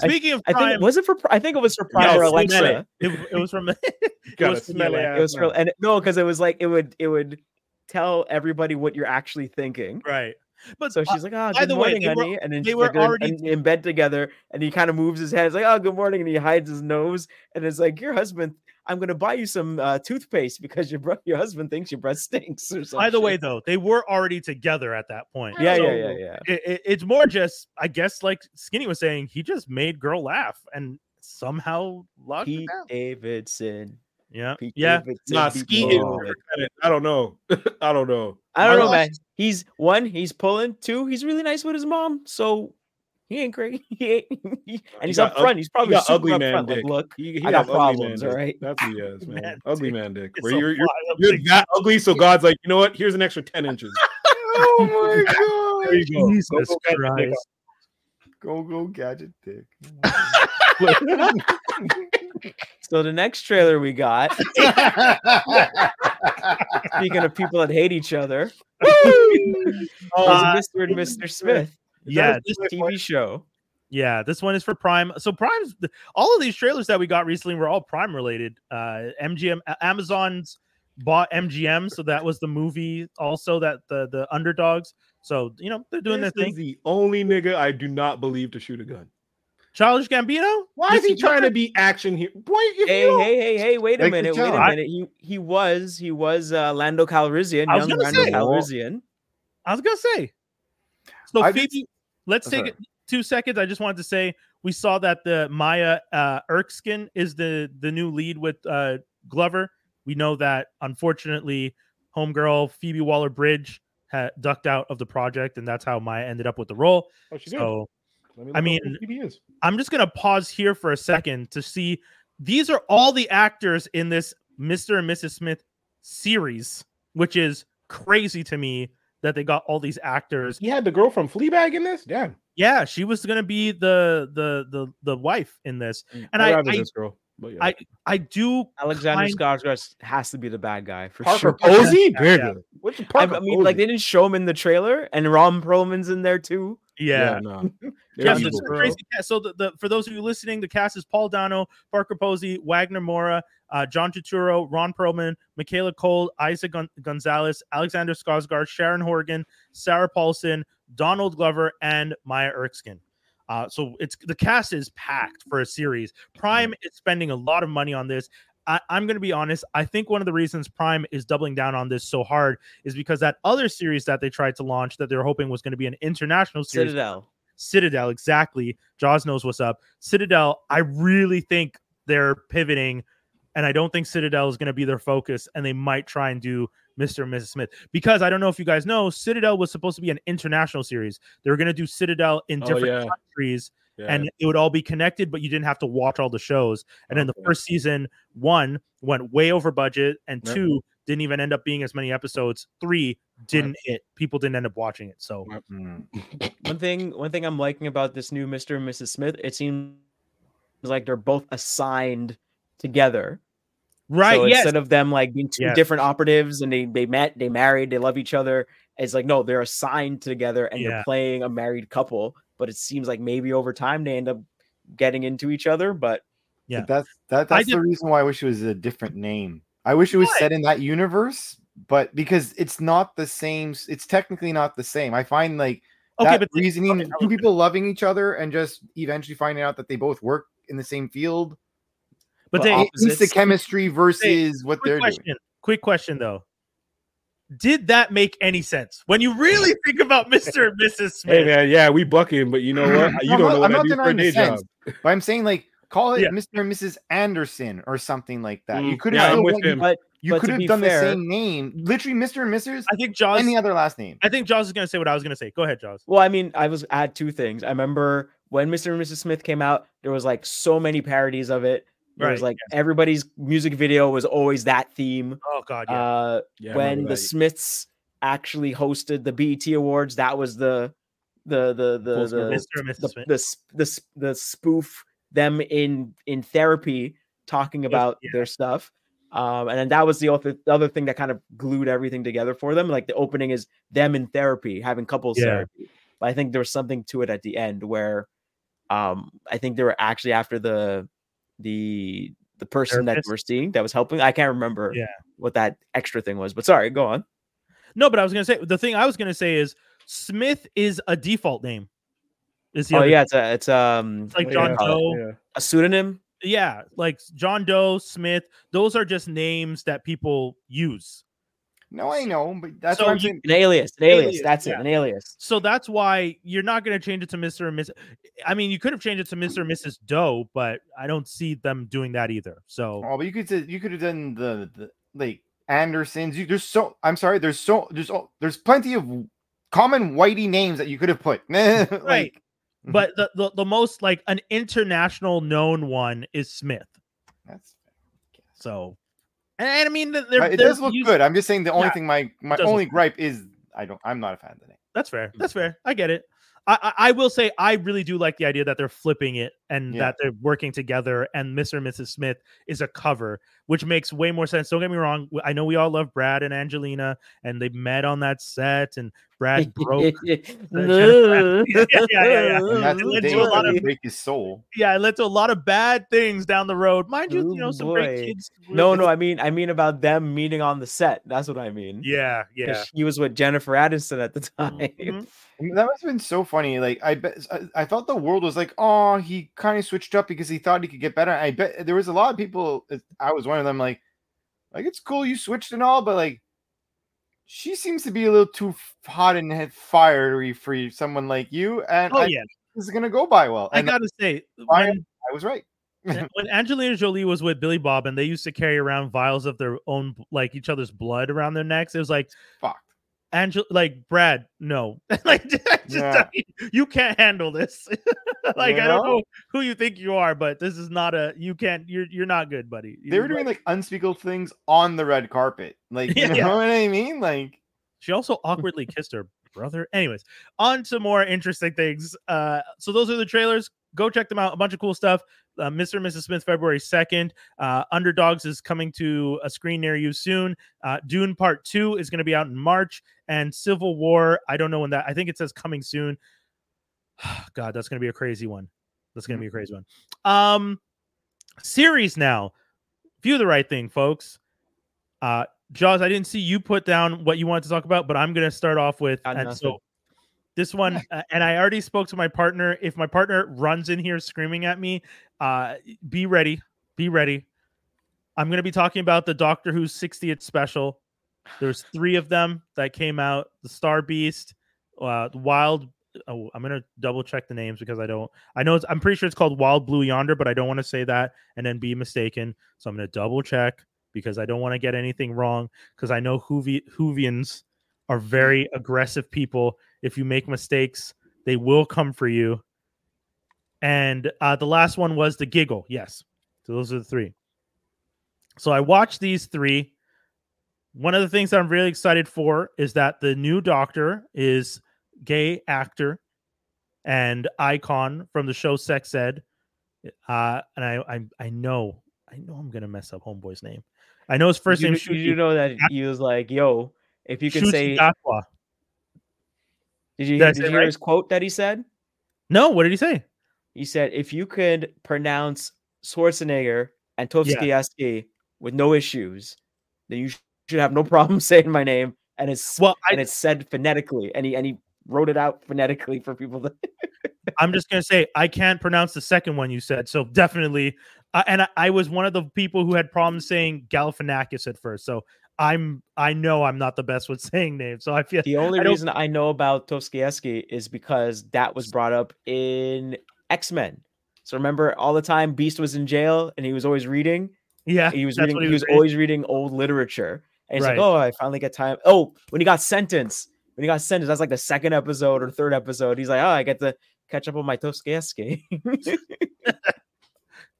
Speaking of I Prime, think was it for Pri- I think it was for Prime Yeah, or Alexa. Smelly. it, it was from Got was a for the smelly Alexa. ass It was from, mouth. and no, because it was like it would it would tell everybody what you're actually thinking. right. But So uh, she's like, "Oh, good the way, morning, were- honey," and then they were like, already- in, in bed together, and he kind of moves his head, it's like, "Oh, good morning," and he hides his nose, and it's like, "Your husband, I'm gonna buy you some uh, toothpaste because your bro- your husband thinks your breath stinks." Or by the way, though, they were already together at that point. yeah, So yeah, yeah, yeah. It, it- it's more just, I guess, like Skinny was saying, he just made girl laugh and somehow locked it Pete down. Davidson. Yeah, Pete yeah. Davidson Nah, beat ski me is. all. kinda- I don't know. I don't know. I don't know, man. He's one, he's pulling. Two, he's really nice with his mom. So he ain't great. He ain't, and he's got up ug- front. He's probably got super ugly up man front. Like, look, He, he I got got ugly problems, all right? That's what he has, man. Man ugly dick. man dick. It's Where you're you're, you're that ugly, so God's like, you know what? Here's an extra ten inches. Oh my god! There you go. Go, Jesus go get Christ. Go go gadget dick. Oh so the next trailer we got, speaking of people that hate each other, is Uh, Mr. and Mr. Smith. Yeah, this TV show. Yeah, this one is for Prime. So Prime's all of these trailers that we got recently were all Prime related. Uh MGM Amazon's bought MGM, so that was the movie also that the the underdoggs. So you know they're doing this their is thing. the only nigga I do not believe to shoot a gun. Childish Gambino. Why This is he is trying to be action here? Boy, if Hey, you hey, hey, hey! Wait a minute! Wait a job. minute! He he was he was uh, Lando Calrissian, I was young gonna Lando say. Calrissian. I was gonna say. So I Phoebe, just- let's Oh, take it two seconds. I just wanted to say we saw that the Maya uh, Erskine is the the new lead with uh, Glover. We know that unfortunately, homegirl Phoebe Waller Bridge had ducked out of the project, and that's how Maya ended up with the role. Oh, she did. So Let me I look up mean, is. I'm just gonna pause here for a second to see these are all the actors in this Mr. and Mrs. Smith series, which is crazy to me that they got all these actors. He had the girl from Fleabag in this. Damn. Yeah, she was gonna be the the the the wife in this, Mm, and I'd I rather I, this girl. But yeah. I I do. Alexander kind- Skarsgård has to be the bad guy for Parker sure. Posey, Yeah, Nigga. What's I, Parker I mean, like they didn't show him in the trailer, and Ron Perlman's in there too. Yeah, no. Yeah, They're so evil, it's a bro. crazy cast. So the, the for those of you listening, the cast is Paul Dano, Parker Posey, Wagner Moura, uh, John Turturro, Ron Perlman, Michaela Coel, Isaac Gon- Gonzalez, Alexander Skarsgård, Sharon Horgan, Sarah Paulson, Donald Glover, and Maya Erskine. Uh, so it's the cast is packed for a series. Prime is spending a lot of money on this. I, I'm going to be honest. I think one of the reasons Prime is doubling down on this so hard is because that other series that they tried to launch that they were hoping was going to be an international series Citadel. Citadel, exactly. Jaws knows what's up. Citadel, I really think they're pivoting, and I don't think Citadel is going to be their focus, and they might try and do Mr. and Mrs. Smith because I don't know if you guys know, Citadel was supposed to be an international series. They were going to do Citadel in Oh, different yeah. countries, Yeah. and it would all be connected, but you didn't have to watch all the shows. And then the first season, one went way over budget, and Yep. two didn't even end up being as many episodes. Three didn't hit. People didn't end up watching it. So Mm. One thing, one thing I'm liking about this new Mr. and Mrs. Smith, it seems like they're both assigned together. Right, So yes, instead of them like being two Yes. different operatives and they they met, they married, they love each other. It's like no, they're assigned together and Yeah. they're playing a married couple. But it seems like maybe over time they end up getting into each other. But Yeah. But that's that, I that's the did- reason why I wish it was a different name. I wish it was Why? set in that universe, but because it's not the same, it's technically not the same. I find like okay, that but reasoning, okay, two was- people loving each other and just eventually finding out that they both work in the same field. But Well, they, op- It's the chemistry versus what quick they're question. doing. Quick question though. Did that make any sense when you really think about Mr. and Mrs. Smith? Hey man, yeah, we bucking, but you know what? You I'm don't know what I'm I not do for a denying the day sense. job. But I'm saying like call it Yeah. Mr. and Mrs. Anderson or something like that. you Mm, could yeah, have I'm with him. but you but could have done fair- the same name, literally Mr. and Mrs. I think Jaws. Any other last name. I think Jaws is going to say what I was going to say. Go ahead, Jaws. Well, I mean, I was add two things. I remember when Mr. and Mrs. Smith came out, there was like so many parodies of it. There was like everybody's music video was always that theme. Oh God, yeah. Uh, Yeah, when the. Smiths actually hosted the BET Awards, that was the the the the the, Mr. and Mrs. the, the, the, the spoof them in in therapy talking about yeah. their stuff. Um, and then that was the other, the other thing that kind of glued everything together for them. Like the opening is them in therapy, having couples Yeah. therapy. But I think there was something to it at the end where um I think they were actually after the the the person that we're seeing that was helping. I can't remember Yeah. what that extra thing was, but sorry, go on. no, but I was going to say the thing I was going to say is Smith is a default name. Is the Oh other- yeah, it's a it's um like what do you John call? Doe. Yeah. a pseudonym. yeah, like John Doe, Smith. Those are just names that people use. No, I know, but that's So what I'm you- saying. An alias, an alias. Alias, that's yeah. it, an alias. So that's why you're not going to change it to Mr. and Miss. I mean, you could have changed it to Mr. and Mrs. Doe, but I don't see them doing that either. So Oh, but you could say you could have done the, the like Andersons. You there's so I'm sorry, there's so there's oh, there's plenty of common whitey names that you could have put. Right. but the, the the most like an international known one is Smith. that's So, and, and I mean, they're, Uh, it they're does look used- good. I'm just saying the only Yeah, thing my my only gripe is I don't I'm not a fan of the name. That's fair. That's fair. I get it. I, I will say I really do like the idea that they're flipping it and Yeah. that they're working together. And Mr. and Mrs. Smith is a cover, which makes way more sense. Don't get me wrong. I know we all love Brad and Angelina, and they met on that set, and Brad broke. Yeah, yeah, yeah, yeah. That's It led to a lot of break his soul. yeah, it led to a lot of bad things down the road. Mind you, you know, Oh, some great boy. kids. No, no, I mean I mean about them meeting on the set. That's what I mean. Yeah, yeah. He was with Jennifer Aniston at the time. Mhm. And That must have been so funny. Like I bet I, I thought the world was like, oh, he kind of switched up because he thought he could get better. I bet there was a lot of people. uh, I was one of them. Like, like it's cool you switched and all, but like, she seems to be a little too hot and fiery for someone like you. And Oh I, yeah, this is gonna go by well. I gotta say, I- when I was right. when Angelina Jolie was with Billy Bob and they used to carry around vials of their own, like each other's blood around their necks, it was like Fucked. Angel, like Brad, no, like just, Yeah. you can't handle this. like You I don't know? who you think you are, but this is not a. You can't. You're you're not good, buddy. They were doing like- like unspeakable things on the red carpet. Like, you Yeah. know what I mean? Like, She also awkwardly kissed her brother. Anyways, on to more interesting things. Uh, so those are the trailers. Go check them out. A bunch of cool stuff. Uh, Mr. and Mrs. Smith, February 2nd. Uh, Underdoggs is coming to a screen near you soon. Uh, Dune Part 2 is going to be out in March. And Civil War, I don't know when that, I think it says coming soon. God, that's going to be a crazy one. That's going to be a crazy one. Um, series now. View the right thing, folks. Uh, Jaws, I didn't see you put down what you wanted to talk about, but I'm going to start off with. And so this one, uh, and I already spoke to my partner. If my partner runs in here screaming at me, uh, be ready. Be ready. I'm going to be talking about the Doctor Who 60th special. There's three of them that came out: the Star Beast, uh, the Wild. Oh, I'm gonna double check the names because I don't. I know it's, I'm pretty sure it's called Wild Blue Yonder, but I don't want to say that and then be mistaken. So I'm gonna double check because I don't want to get anything wrong. Because I know Whovians are very aggressive people. If you make mistakes, they will come for you. And uh, the last one was the Giggle. Yes, so those are the three. So I watched these three. One of the things that I'm really excited for is that the new Doctor is gay actor and icon from the show Sex Ed. Uh, and I, I, I know, I know, I'm gonna mess up Homeboy's name. I know his first you, name. you, you know that he was like, "Yo, if you can say." Gatwa. Did you, Did you hear right? his quote that he said? No, what did he say? He said, "If you could pronounce Schwarzenegger and Tovsky with no issues, then you should have no problem saying my name." And it's Well, I, and it's said phonetically, and he and he wrote it out phonetically for people to. I'm just gonna say I can't pronounce the second one you said, so definitely. Uh, and I, I was one of the people who had problems saying Galifianakis at first, so I'm I know I'm not the best with saying names, so I feel The only I reason I know about Tovsky is because that was brought up in X Men. So remember, all the time Beast was in jail and he was always reading. yeah. He was reading. He, he was, reading. always reading old literature. And he's Right. like, "Oh, I finally get time." Oh, when he got sentenced, when he got sentenced, that's like the second episode or third episode. He's like, "Oh, I get to catch up on my Tovsky."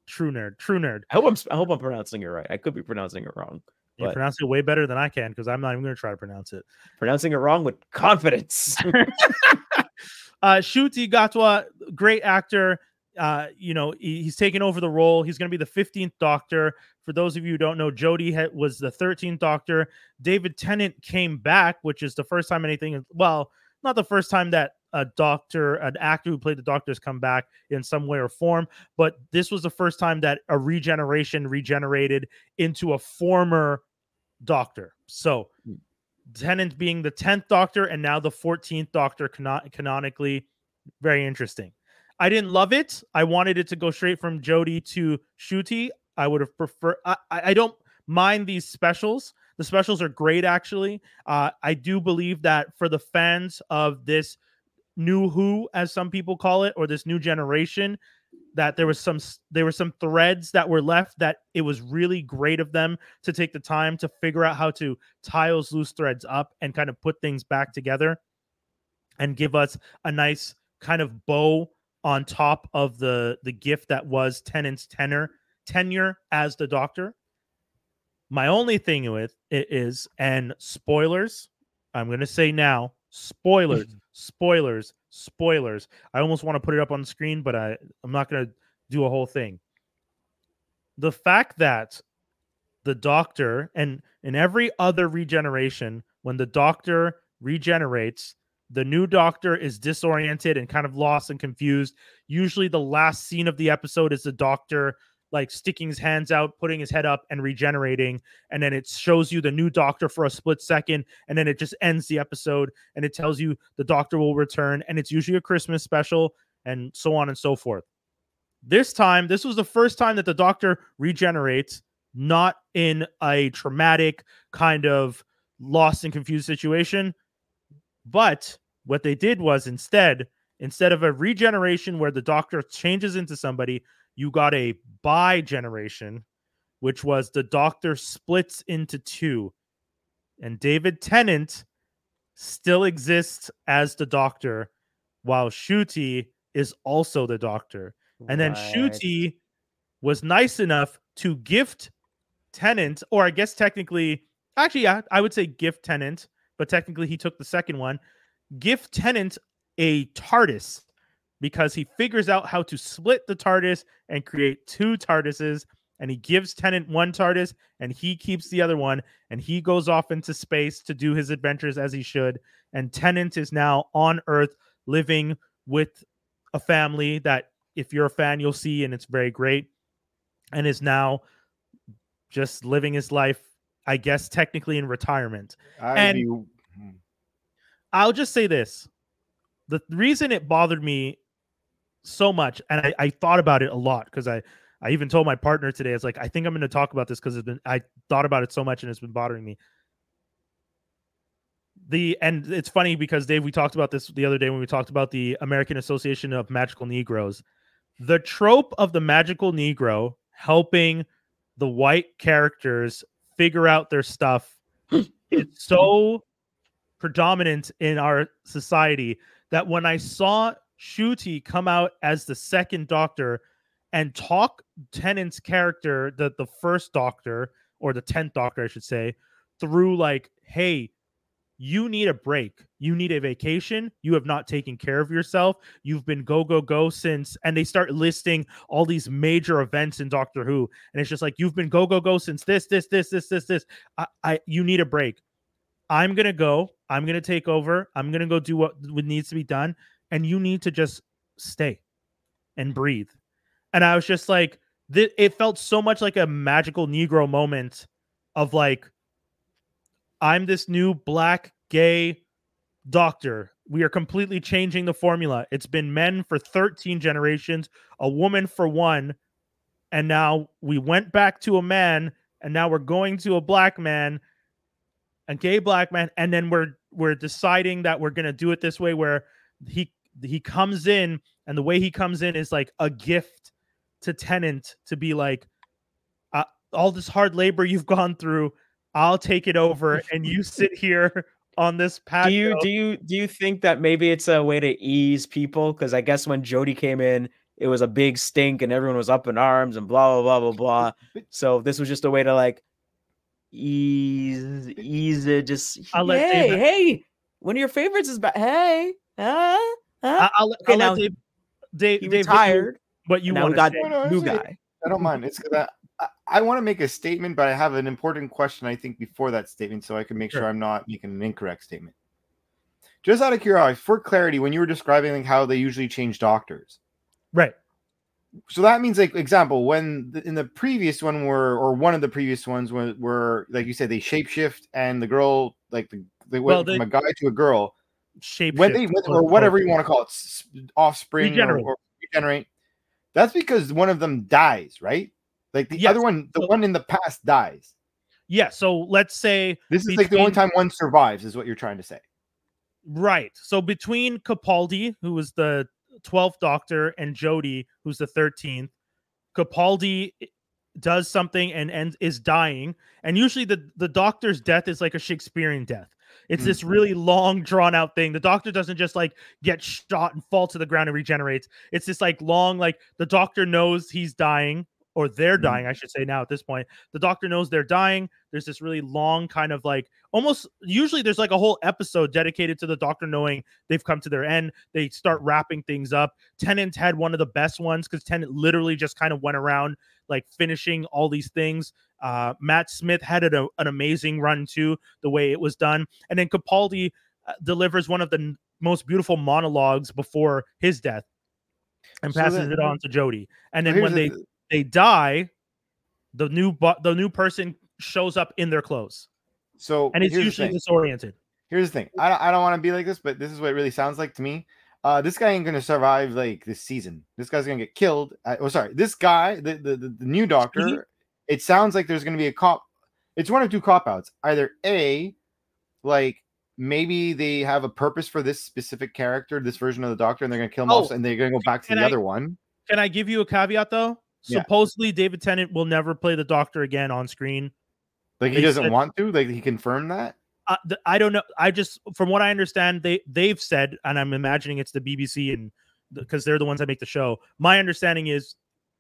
True nerd, true nerd. I hope I'm. I hope I'm pronouncing it right. I could be pronouncing it wrong. You But- pronounce it way better than I can because I'm not even gonna try to pronounce it. Pronouncing it wrong with confidence. uh Ncuti Gatwa, great actor. Uh, you know, he- he's taking over the role. He's going to be the 15th Doctor. For those of you who don't know, Jodie was the 13th Doctor. David Tennant came back, which is the first time anything. Well, not the first time that a doctor, an actor who played the Doctor, has come back in some way or form, but this was the first time that a regeneration regenerated into a former Doctor. So. Hmm. Tennant being the 10th Doctor and now the 14th Doctor cano- canonically. Very interesting. I didn't love it. I wanted it to go straight from Jodie to Ncuti. I would have preferred. I, I I don't mind these specials. The specials are great, actually. Uh, I do believe that for the fans of this new Who, as some people call it, or this new generation, that there was some there were some threads that were left that it was really great of them to take the time to figure out how to tie those loose threads up and kind of put things back together and give us a nice kind of bow on top of the the gift that was Tennant's tenor tenure as the Doctor. My only thing with it is, and spoilers, I'm gonna say now, spoilers, spoilers, spoilers. I almost want to put it up on the screen, but I I'm not gonna do a whole thing. The fact that the Doctor and in every other regeneration, when the Doctor regenerates, the new Doctor is disoriented and kind of lost and confused. Usually, the last scene of the episode is the Doctor like sticking his hands out, putting his head up, and regenerating. And then it shows you the new Doctor for a split second, and then it just ends the episode and it tells you the Doctor will return. And it's usually a Christmas special, and so on and so forth. This time, this was the first time that the Doctor regenerates, not in a traumatic kind of lost and confused situation. But what they did was instead, instead of a regeneration where the doctor changes into somebody, you got a bi generation, which was the doctor splits into two. And David Tennant still exists as the doctor, while Ncuti is also the doctor. And then Right. Ncuti was nice enough to gift Tennant, or I guess technically, actually, yeah, I would say gift Tennant, but technically he took the second one. gift Tennant a TARDIS because he figures out how to split the TARDIS and create two TARDISes. And he gives Tennant one TARDIS and he keeps the other one. And he goes off into space to do his adventures as he should. And Tennant is now on Earth living with a family that, if you're a fan, you'll see. And it's very great. And is now just living his life, I guess, technically in retirement. I'd And- hmm. I'll just say this. The reason it bothered me so much, and I, I thought about it a lot because I, I even told my partner today, It's like, I think I'm going to talk about this because it's been, I thought about it so much and it's been bothering me. The, and it's funny because Dave, we talked about this the other day when we talked about the American Association of Magical Negroes. The trope of the magical Negro helping the white characters figure out their stuff is so predominant in our society that when I saw Ncuti come out as the second doctor and talk Tennant's character, the, the first doctor, or the 10th doctor, I should say, through like, hey, you need a break. You need a vacation. You have not taken care of yourself. You've been go, go, go since, and they start listing all these major events in Doctor Who. And it's just like, you've been go, go, go since this, this, this, this, this, this. I, I you need a break. I'm gonna go. I'm gonna take over. I'm gonna go do what, what needs to be done, and you need to just stay and breathe. And I was just like, th- it felt so much like a magical Negro moment of like, I'm this new black gay doctor. We are completely changing the formula. It's been men for 13 generations, a woman for one, and now we went back to a man, and now we're going to a black man a gay black man and then we're we're deciding that we're to do it this way where he he comes in and the way he comes in is like a gift to Tennant to be like uh, all this hard labor you've gone through i'll take it over and you sit here on this patio Do you do you do you think that maybe it's a way to ease people? Because I guess when Jodie came in, it was a big stink and everyone was up in arms and blah blah blah blah blah. So this was just a way to like ease ease it. Just I'll hey hey, one of your favorites is back. Hey, huh? huh? I- I'll, Okay, I'll now let Dave, Dave, he Dave, what you- retired. what you and want we to got say. No, no, new it's okay. guy. I don't mind. It's because I, I, want to make a statement, but I have an important question. I think before that statement, so I can make sure Sure. I'm not making an incorrect statement. Just out of curiosity, for clarity, when you were describing like how they usually change doctors, right so that means like example when the, in the previous one were or one of the previous ones were, were like you said they shapeshift and the girl like the, they went Well, they- from a guy to a girl shape when they or whatever you want to call it offspring Regenerate. Or, regenerate that's because one of them dies right like the Yes. other one the So- one in the past dies yeah so let's say this is like the only time one survives is what you're trying to say Right. So between Capaldi, who was the 12th Doctor, and Jodie, who's the 13th, Capaldi does something and and is dying. And usually the the Doctor's death is like a Shakespearean death. It's Mm. this really long, drawn out thing. The Doctor doesn't just like get shot and fall to the ground and regenerates. It's this like long, like the Doctor knows he's dying. Or they're Mm. dying, I should say now at this point. The doctor knows they're dying. There's this really long kind of like almost usually there's like a whole episode dedicated to the doctor knowing they've come to their end. They start wrapping things up. Tennant had one of the best ones because Tennant literally just kind of went around like finishing all these things. Uh, Matt Smith had an, an amazing run too, the way it was done. And then Capaldi uh, delivers one of the n- most beautiful monologues before his death and So passes then- it on to Jodie. And then when they the- they die, the new bu- the new person shows up in their clothes, so and it's the usually disoriented. Here's the thing. I don't, I don't want to be like this, but this is what it really sounds like to me. Uh, this guy ain't gonna survive like this season. This guy's gonna get killed. Uh, oh, sorry. This guy, the the, the, the new doctor. It sounds like there's gonna be a cop. It's one of two cop outs. Either a, like maybe they have a purpose for this specific character, this version of the doctor, and they're gonna kill him Oh, off, and they're gonna go back to the I- other one. Can I give you a caveat though? Yeah. Supposedly, David Tennant will never play the Doctor again on screen. Like he they doesn't said- want to. Like he confirmed that. Uh, th- I don't know. I just, from what I understand, they they've said, and I'm imagining it's the BBC and because they're the ones that make the show. My understanding is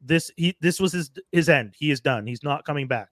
this he this was his his end. He is done. He's not coming back.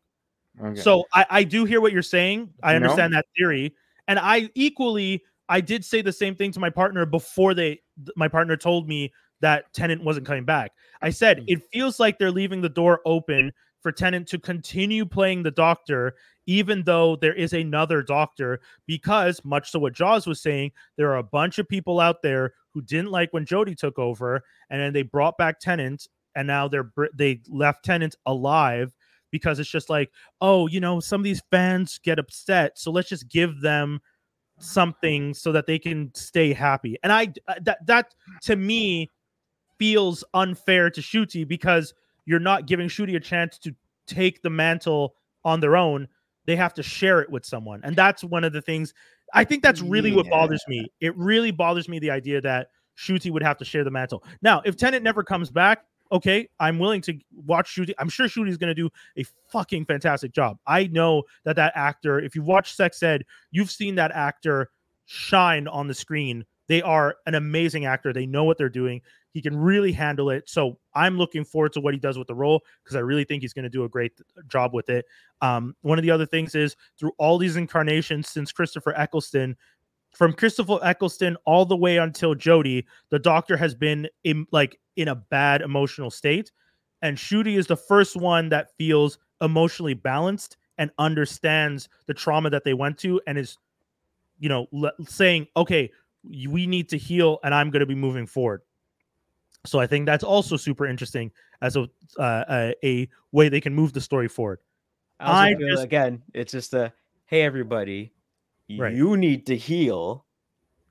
Okay. So I, I do hear what you're saying. I understand that theory. And I equally I did say the same thing to my partner before they th- my partner told me that Tennant wasn't coming back. I said Mm. it feels like they're leaving the door open for Tennant to continue playing the doctor, even though there is another doctor, because much to what Jaws was saying, there are a bunch of people out there who didn't like when Jodie took over, and then they brought back Tennant, and now they're they left Tennant alive because it's just like, oh, you know, some of these fans get upset, so let's just give them something so that they can stay happy. And I uh, that that to me feels unfair to Ncuti because you're not giving Ncuti a chance to take the mantle on their own. They have to share it with someone. And that's one of the things I think that's really what bothers me. It really bothers me the idea that Ncuti would have to share the mantle. Now, if Tennant never comes back, okay, I'm willing to watch Ncuti. I'm sure Ncuti's going to do a fucking fantastic job. I know that that actor, if you've watched Sex Ed, you've seen that actor shine on the screen. They are an amazing actor. They know what they're doing. He can really handle it. So I'm looking forward to what he does with the role because I really think he's going to do a great job with it. Um, one of the other things is through all these incarnations since Christopher Eccleston, from Christopher Eccleston all the way until Jodie, the Doctor has been in like in a bad emotional state, and Ncuti is the first one that feels emotionally balanced and understands the trauma that they went to and is, you know, le- saying, okay, we need to heal, and I'm going to be moving forward. So I think that's also super interesting as a uh, a, a way they can move the story forward. I, I feel, just- again, it's just a hey everybody, Right. you need to heal.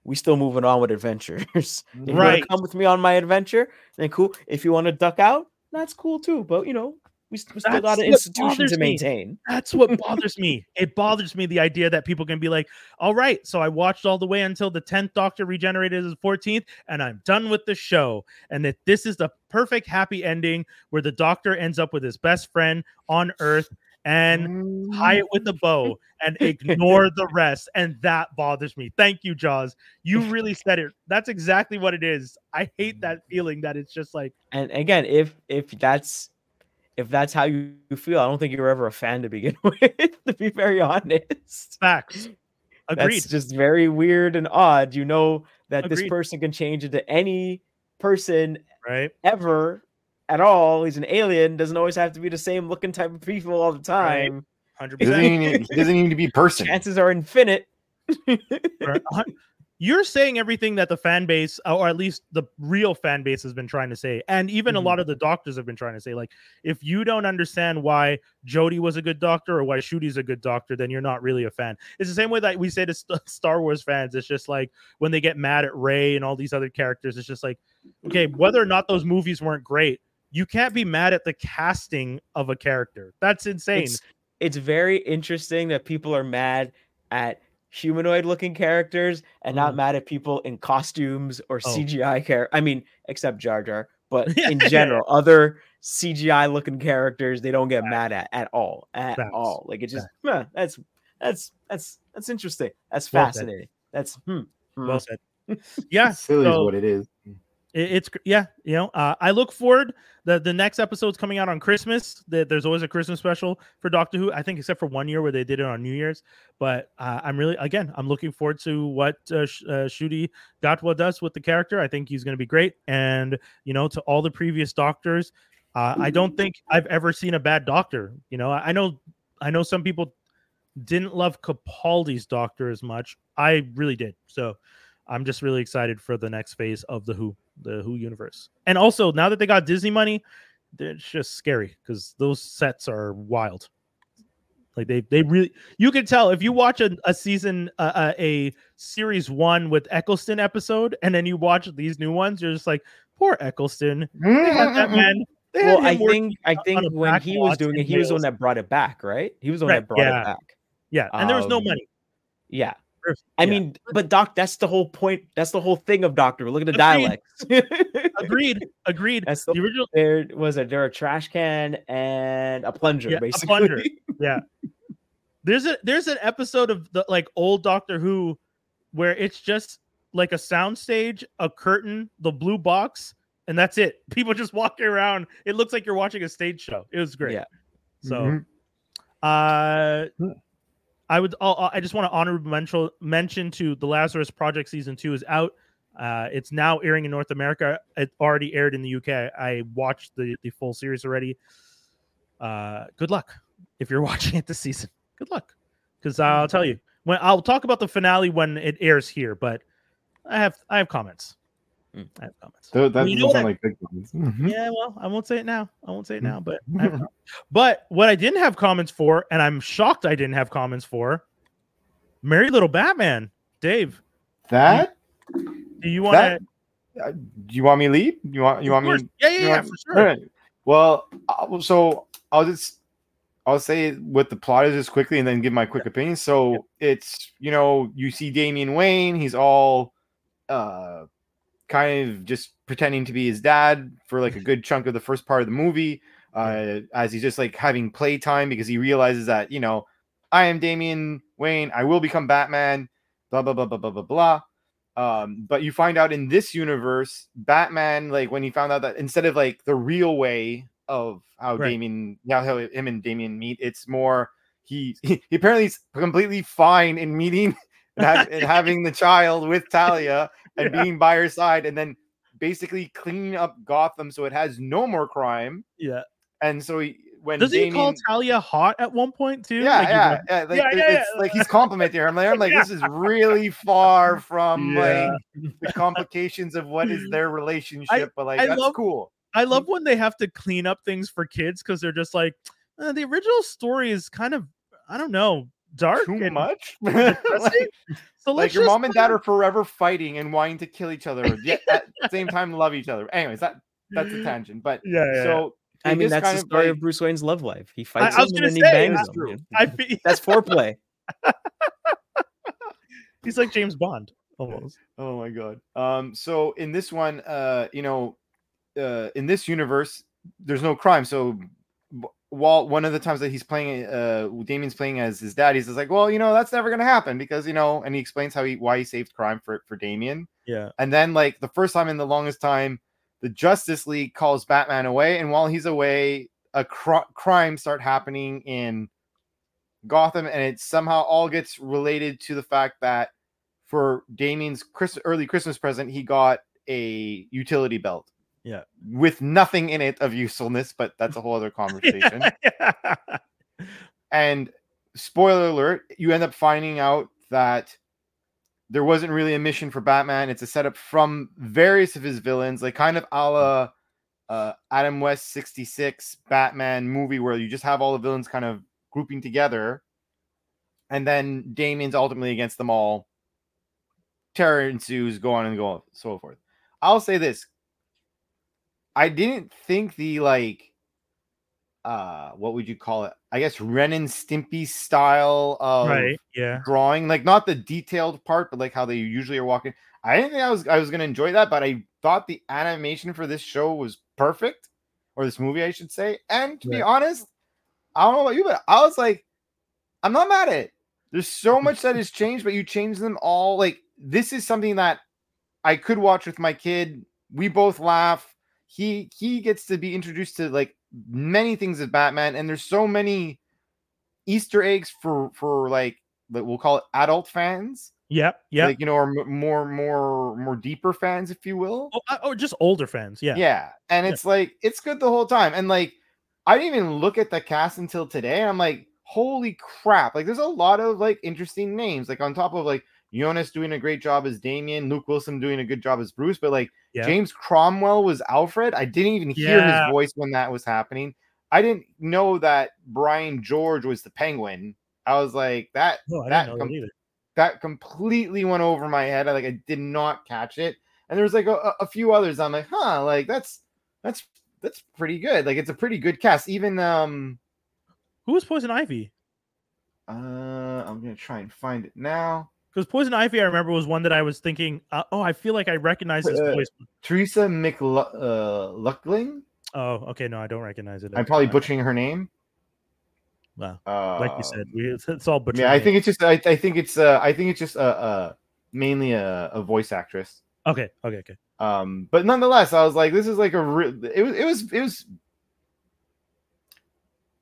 We still moving on with adventures. if you want Right. to come with me on my adventure, then cool. If you want to duck out, that's cool too. But you know, we, still That's got an institution to me. maintain. That's what bothers me. It bothers me the idea that people can be like, all right, so I watched all the way until the 10th Doctor regenerated as the 14th, and I'm done with the show. And that this is the perfect happy ending where the Doctor ends up with his best friend on Earth and tie it with a mm. bow and ignore the rest. And that bothers me. Thank you, Jaws. You really said it. That's exactly what it is. I hate that mm. feeling that it's just like, And again, if if that's if that's how you feel, I don't think you're ever a fan to begin with. to be very honest, facts. Agreed. That's just very weird and odd. You know that this person can change into any person right? ever at all. He's an alien. Doesn't always have to be the same looking type of people all the time. 100%. He doesn't, even, doesn't need to be a person. Chances are infinite. Or a hun- You're saying everything that the fan base, uh, or at least the real fan base, has been trying to say, and even a mm-hmm. lot of the doctors have been trying to say. Like, if you don't understand why Jodie was a good doctor or why Ncuti's a good doctor, then you're not really a fan. It's the same way that we say to St- Star Wars fans. It's just like when they get mad at Rey and all these other characters. It's just like, okay, whether or not those movies weren't great, you can't be mad at the casting of a character. That's insane. It's, it's very interesting that people are mad at humanoid looking characters and not Mhm. mad at people in costumes or Oh. CGI care. I mean, except Jar Jar, but in general, other CGI looking characters they don't get mad at at all. At Facts. all. Like it's just huh, that's that's that's that's interesting. That's Well fascinating. That's hmm. hmm. well said. Yeah, Silly is what it is. It- it's yeah you know uh, i look forward. The the next episode's coming out on christmas. The, there's always a christmas special for doctor who i think except for one year where they did it on new year's. But uh, i'm really again i'm looking forward to what uh, Sh- uh, Ncuti Gatwa does with the character. I think he's going to be great. And you know to all the previous doctors uh, i don't think i've ever seen a bad doctor you know. I, I know i know some people didn't love capaldi's doctor as much. I really did. So I'm just really excited for the next phase of the Who, the Who universe. And also, now that they got Disney money, it's just scary because those sets are wild. Like they, they really, you can tell if you watch a, a season, uh, uh, a series one with Eccleston episode, and then you watch these new ones, you're just like, poor Eccleston. They had that man. They had Well, I think I think when he was doing it, he was the one that brought it back, right? He was the one Right, that brought yeah. it back. yeah, and there was no um, money. Yeah. There's- I yeah. mean, but Doc, that's the whole point. That's the whole thing of Doctor. Look at the Agreed. dialects. agreed, agreed. that's the, The original, there was a there a trash can and a plunger, Yeah, a basically. plunger. there's a there's an episode of the like old Doctor Who where it's just like a soundstage, a curtain, the blue box, and that's it. People just walking around. It looks like you're watching a stage show. It was great. Yeah. So Mhm. uh Hmm. I would. I'll, I just want to honorable mention mention to the Lazarus Project season two is out. Uh, it's now airing in North America. It already aired in the UK. I watched the the full series already. Uh, good luck if you're watching it this season. Good luck, because I'll tell you when I'll talk about the finale when it airs here. But I have I have comments. Mm. I have comments. Tho- that You doesn't know sound that- like big ones. Mhm. Yeah, well, I won't say it now. I won't say it now, but I have com- but what I didn't have comments for, and I'm shocked I didn't have comments for, Merry Little Batman, Dave. That Do you want That- to? uh, do you want me to lead? You want you want me? Yeah, yeah, yeah, want- for sure. All right. Well, uh, well, so I'll just I'll say what the plot is just quickly, and then give my quick opinion. So it's you know you see Damian Wayne, he's all uh kind of just pretending to be his dad for like a good chunk of the first part of the movie, uh, as he's just like having playtime because he realizes that you know I am Damian Wayne, I will become Batman, blah blah blah blah blah blah blah. Um, but you find out in this universe, Batman, like when he found out that instead of like the real way of how Right. Damian, how him and Damian meet, it's more he he, apparently is completely fine in meeting and, have, and having the child with Talia and Yeah. being by her side, and then basically cleaning up Gotham so it has no more crime. Yeah. And so he, when Does he Damian, call Talia hot at one point too? yeah, Like, yeah, yeah, like, Yeah, yeah, it's like he's complimenting her. I'm like, I'm like, this is really far from like the complications of what is their relationship, but like I that's love- cool. I love when they have to clean up things for kids because they're just like "Uh, the original story is kind of I don't know dark Too and much. like, So like let's your mom and dad kinda- are forever fighting and wanting to kill each other, yet at the same time love each other. Anyways, that that's a tangent. But Yeah, yeah. yeah. so I mean, that's kind the of, story like- of Bruce Wayne's love life. He fights I was them and gonna then he bangs that's them. true. feel That's foreplay. he's like James Bond almost. Oh my god. Um so in this one uh you know uh in this universe there's no crime so while one of the times that he's playing uh Damian's playing as his dad he's just like well you know that's never going to happen because you know and he explains how he why he saved crime for for Damian Yeah. and then like the first time in the longest time the Justice League calls Batman away and while he's away a cr- crime start happening in Gotham and it somehow all gets related to the fact that for Damian's Chris- early Christmas present, he got a utility belt. Yeah. With nothing in it of usefulness, but that's a whole other conversation. and spoiler alert, you end up finding out that there wasn't really a mission for Batman. It's a setup from various of his villains, like kind of a la uh, Adam West 66 Batman movie, where you just have all the villains kind of grouping together. And then Damian's ultimately against them all. Terror ensues, go on and go on, so forth. I'll say this. I didn't think the like uh what would you call it? I guess Ren and Stimpy style of right. Yeah. drawing, like not the detailed part, but like how they usually are walking. I didn't think I was I was gonna enjoy that, but I thought the animation for this show was perfect, or this movie, I should say. And to be honest, I don't know about you, but I was like, I'm not mad at it. There's so much that has changed, but you change them all. Like this is something that I could watch with my kid. We both laugh. He he gets to be introduced to like many things of Batman, and there's so many Easter eggs for for like we'll call it adult fans, Yep. Yep. like you know, or m- more more more deeper fans, if you will. oh, uh, oh, just older fans. Yeah. Yeah. And Yeah. it's like it's good the whole time. And like I didn't even look at the cast until today. And I'm like, holy crap. Like there's a lot of like interesting names. Like on top of like Jonas doing a great job as Damian, Luke Wilson doing a good job as Bruce, but like Yeah. James Cromwell was Alfred. I didn't even hear Yeah. his voice when that was happening. I didn't know that Brian George was the penguin. I was like, that No, that com- that that completely went over my head. I like I did not catch it. And there was like a, a- a few others. I'm like, huh, like that's that's that's pretty good. Like it's a pretty good cast. Even um Who was Poison Ivy? uh I'm gonna try and find it now. Because Poison Ivy, I remember, was one that I was thinking, uh, oh, I feel like I recognize this Uh, voice. Teresa McLuckling. Oh, okay. No, I don't recognize it. I'm probably Uh, butchering her name. Wow. Uh, Like you said, we, it's, it's all butchered. Yeah, I think it's just I, I think it's uh I think it's just uh, uh mainly a, a voice actress. Okay. Okay. Okay. Um, but nonetheless, I was like, this is like a re- it was it was it was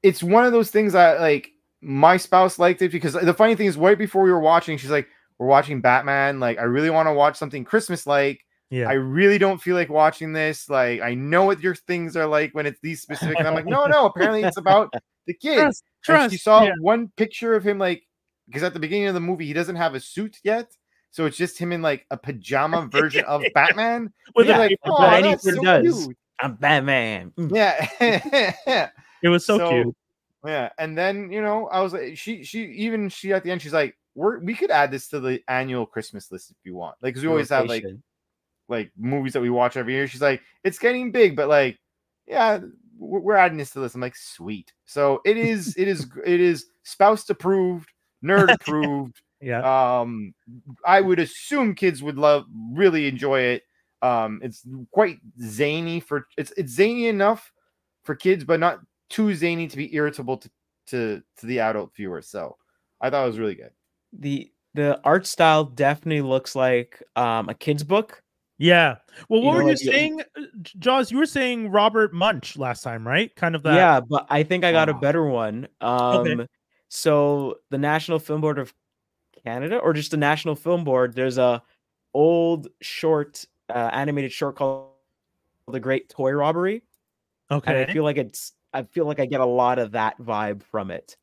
it's one of those things that like my spouse liked it because the funny thing is, right before we were watching, she's like, "We're watching Batman. Like, I really want to watch something Christmas like. Yeah. I really don't feel like watching this. Like, I know what your things are like when it's these specific." And I'm like, "No, no. Apparently, it's about the kid." trust, And trust. she saw yeah. one picture of him, like, because at the beginning of the movie, he doesn't have a suit yet. So it's just him in like a pajama version of Batman. With You're like, paper oh, bag. Any that's so does. cute. I'm Batman. Mm. Yeah. It was so, So, cute. Yeah, and then you know, I was like, she, she, even she at the end, she's like, "We're we could add this to the annual Christmas list if you want." Like, because we always have like like movies that we watch every year. She's like, "It's getting big, but like, yeah, we're, we're adding this to this." I'm like, "Sweet." So it is, it is, it is spouse approved, nerd approved. Yeah. Um, I would assume kids would love, really enjoy it. Um, it's quite zany for it's it's zany enough for kids, but not too zany to be irritable to to to the adult viewer. So I thought it was really good. The the art style definitely looks like um a kid's book. Yeah. Well, You what know, were you like, saying, uh, Jaws? You were saying Robert Munsch last time, right? Kind of that. Yeah, but I think I got a Ah. better one. Um so the National Film Board of Canada or just the National Film Board, there's a old short uh, animated short called The Great Toy Robbery. And Okay. I feel like it's I feel like I get a lot of that vibe from it.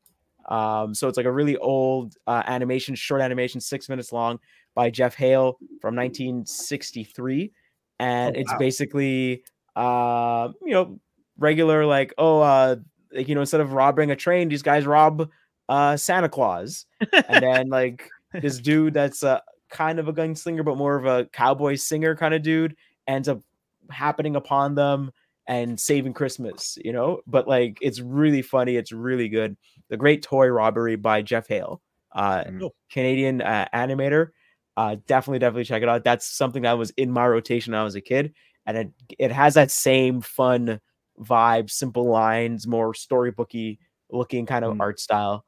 Um, so it's like a really old uh, animation, short animation, six minutes long by Jeff Hale from 1963, and Oh, it's wow. basically uh, you know regular like oh uh, like you know instead of robbing a train, these guys rob uh, Santa Claus, and then like this dude that's uh, kind of a gunslinger but more of a cowboy singer kind of dude ends up happening upon them and saving Christmas, you know. But like, it's really funny. It's really good. The Great Toy Robbery by Jeff Hale, uh, Mm. Oh. Canadian uh, animator. Uh, definitely, definitely check it out. That's something that was in my rotation when I was a kid, and it it has that same fun vibe, simple lines, more storybooky looking kind of Mm. art style.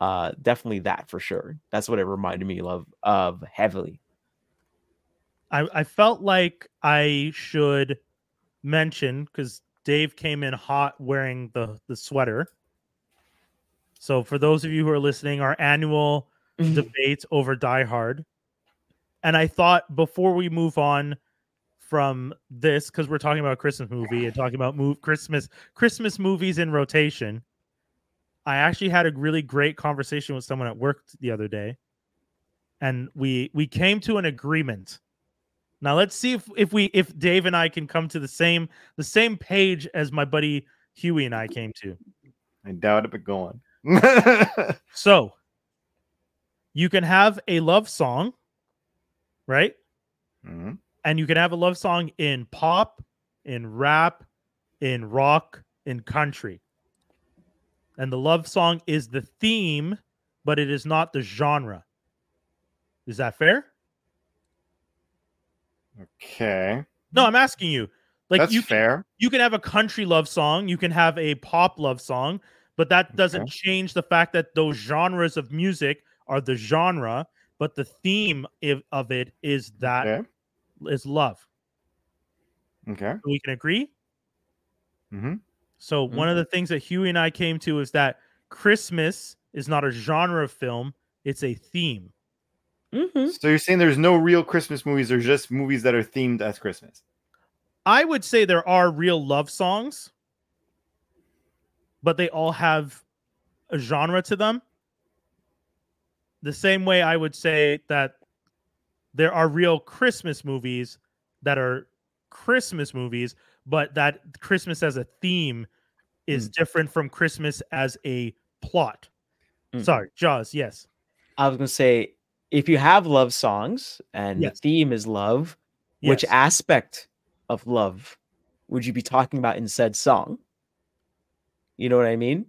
Uh, definitely that for sure. That's what it reminded me of of heavily. I, I felt like I should mention because Dave came in hot wearing the the sweater. So for those of you who are listening, our annual mm-hmm. debate over Die Hard, and I thought before we move on from this, because we're talking about Christmas movie and talking about move Christmas Christmas movies in rotation, I actually had a really great conversation with someone at work the other day, and we we came to an agreement. Now let's see if if we if Dave and I can come to the same the same page as my buddy Huey and I came to. I doubt it, but go on. So you can have a love song, right? Mhm. And you can have a love song in pop, in rap, in rock, in country. And the love song is the theme, but it is not the genre. Is that fair? Okay, No, I'm asking you. Like that's you can, fair. you can have a country love song, you can have a pop love song, but that doesn't Okay. change the fact that those genres of music are the genre, but the theme if, of it is that is Okay. love. Okay. We can agree. hmm So one of the things that Huey and I came to is that Christmas is not a genre of film; it's a theme. Mhm. So you're saying there's no real Christmas movies? There's just movies that are themed as Christmas. I would say there are real love songs, but they all have a genre to them. The same way I would say that there are real Christmas movies that are Christmas movies, but that Christmas as a theme is different from Christmas as a plot. Mm. Sorry, Jaws, yes. I was gonna say, if you have love songs and Yes. the theme is love, which aspect of love would you be talking about in said song? You know what I mean?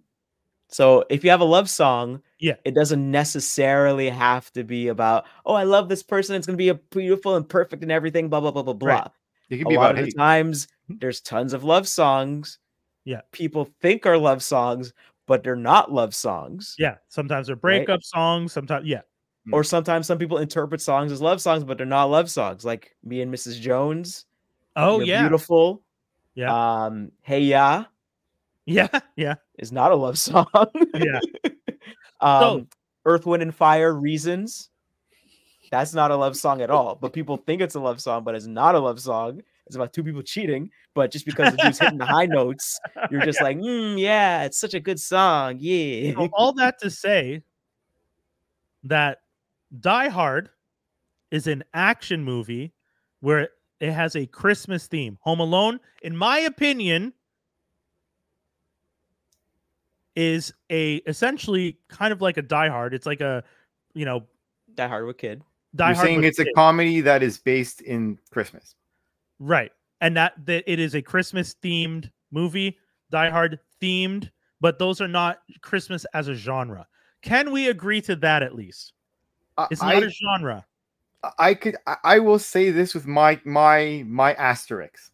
So if you have a love song, Yeah. it doesn't necessarily have to be about, oh, I love this person. It's gonna be a beautiful and perfect and everything, blah blah blah blah blah. Right. It could A be lot about of the times, mm-hmm. there's tons of love songs. Yeah. people think are love songs, but they're not love songs. Yeah, sometimes they're breakup songs, sometimes yeah. Or sometimes some people interpret songs as love songs, but they're not love songs. Like me and Mrs. Jones. Oh yeah. beautiful. Yeah. Um, Hey Ya Yeah, yeah. is not a love song. Yeah. Um, Earth, Wind, and Fire, Reasons. That's not a love song at all. But people think it's a love song, but it's not a love song. It's about two people cheating. But just because the dude's hitting the high notes, you're just like, mm, yeah, it's such a good song. Yeah. So all that to say that Die Hard is an action movie where it has a Christmas theme. Home Alone, in my opinion, is a essentially kind of like a Die Hard. It's like a you know Die Hard with Kid. Die You're Hard saying with it's a kid. comedy that is based in Christmas. right, and that that it is a Christmas themed movie. Die Hard themed, but those are not Christmas as a genre. Can we agree to that at least? I- It's I, not a genre. I could I, I will say this with my my my asterisks.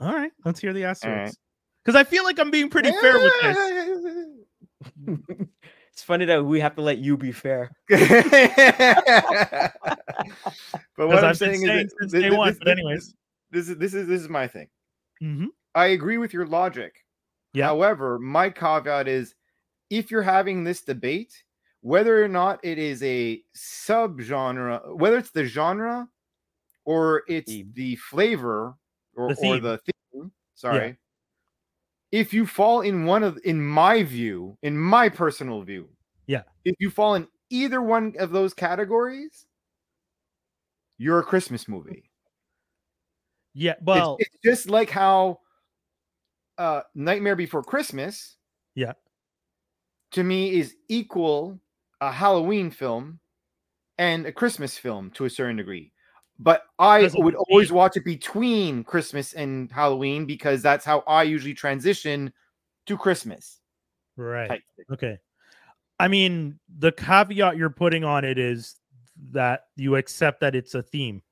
All right, let's hear the right. asterisk. Because I feel like I'm being pretty fair with this. it's funny that we have to let you be fair. but what I'm I've saying saying is since that- day this- one. this- But anyways, this is this is this is my thing. hmm I agree with your logic. Yeah. However, my caveat is if you're having this debate, whether or not it is a subgenre, whether it's the genre or it's Theme. the flavor or The or the theme, sorry. If you fall in one of in my view, in my personal view, Yeah. If you fall in either one of those categories, you're a Christmas movie. yeah. It's- Well, it's, just like how uh Nightmare Before Christmas, Yeah. to me is equal a Halloween film and a Christmas film to a certain degree. But I would always watch it between Christmas and Halloween because that's how I usually transition to Christmas. right. Okay. I mean, the caveat you're putting on it is that you accept that it's a theme.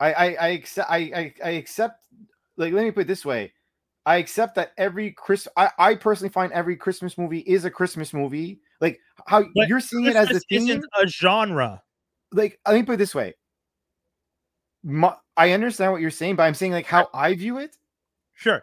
I I I accept I, I I accept like let me put it this way. I accept that every Chris I, I personally find every Christmas movie is a Christmas movie. Like how But you're seeing it as a theme. a genre. Like let me put it this way. My, I understand what you're saying, but I'm saying like how I view it. Sure.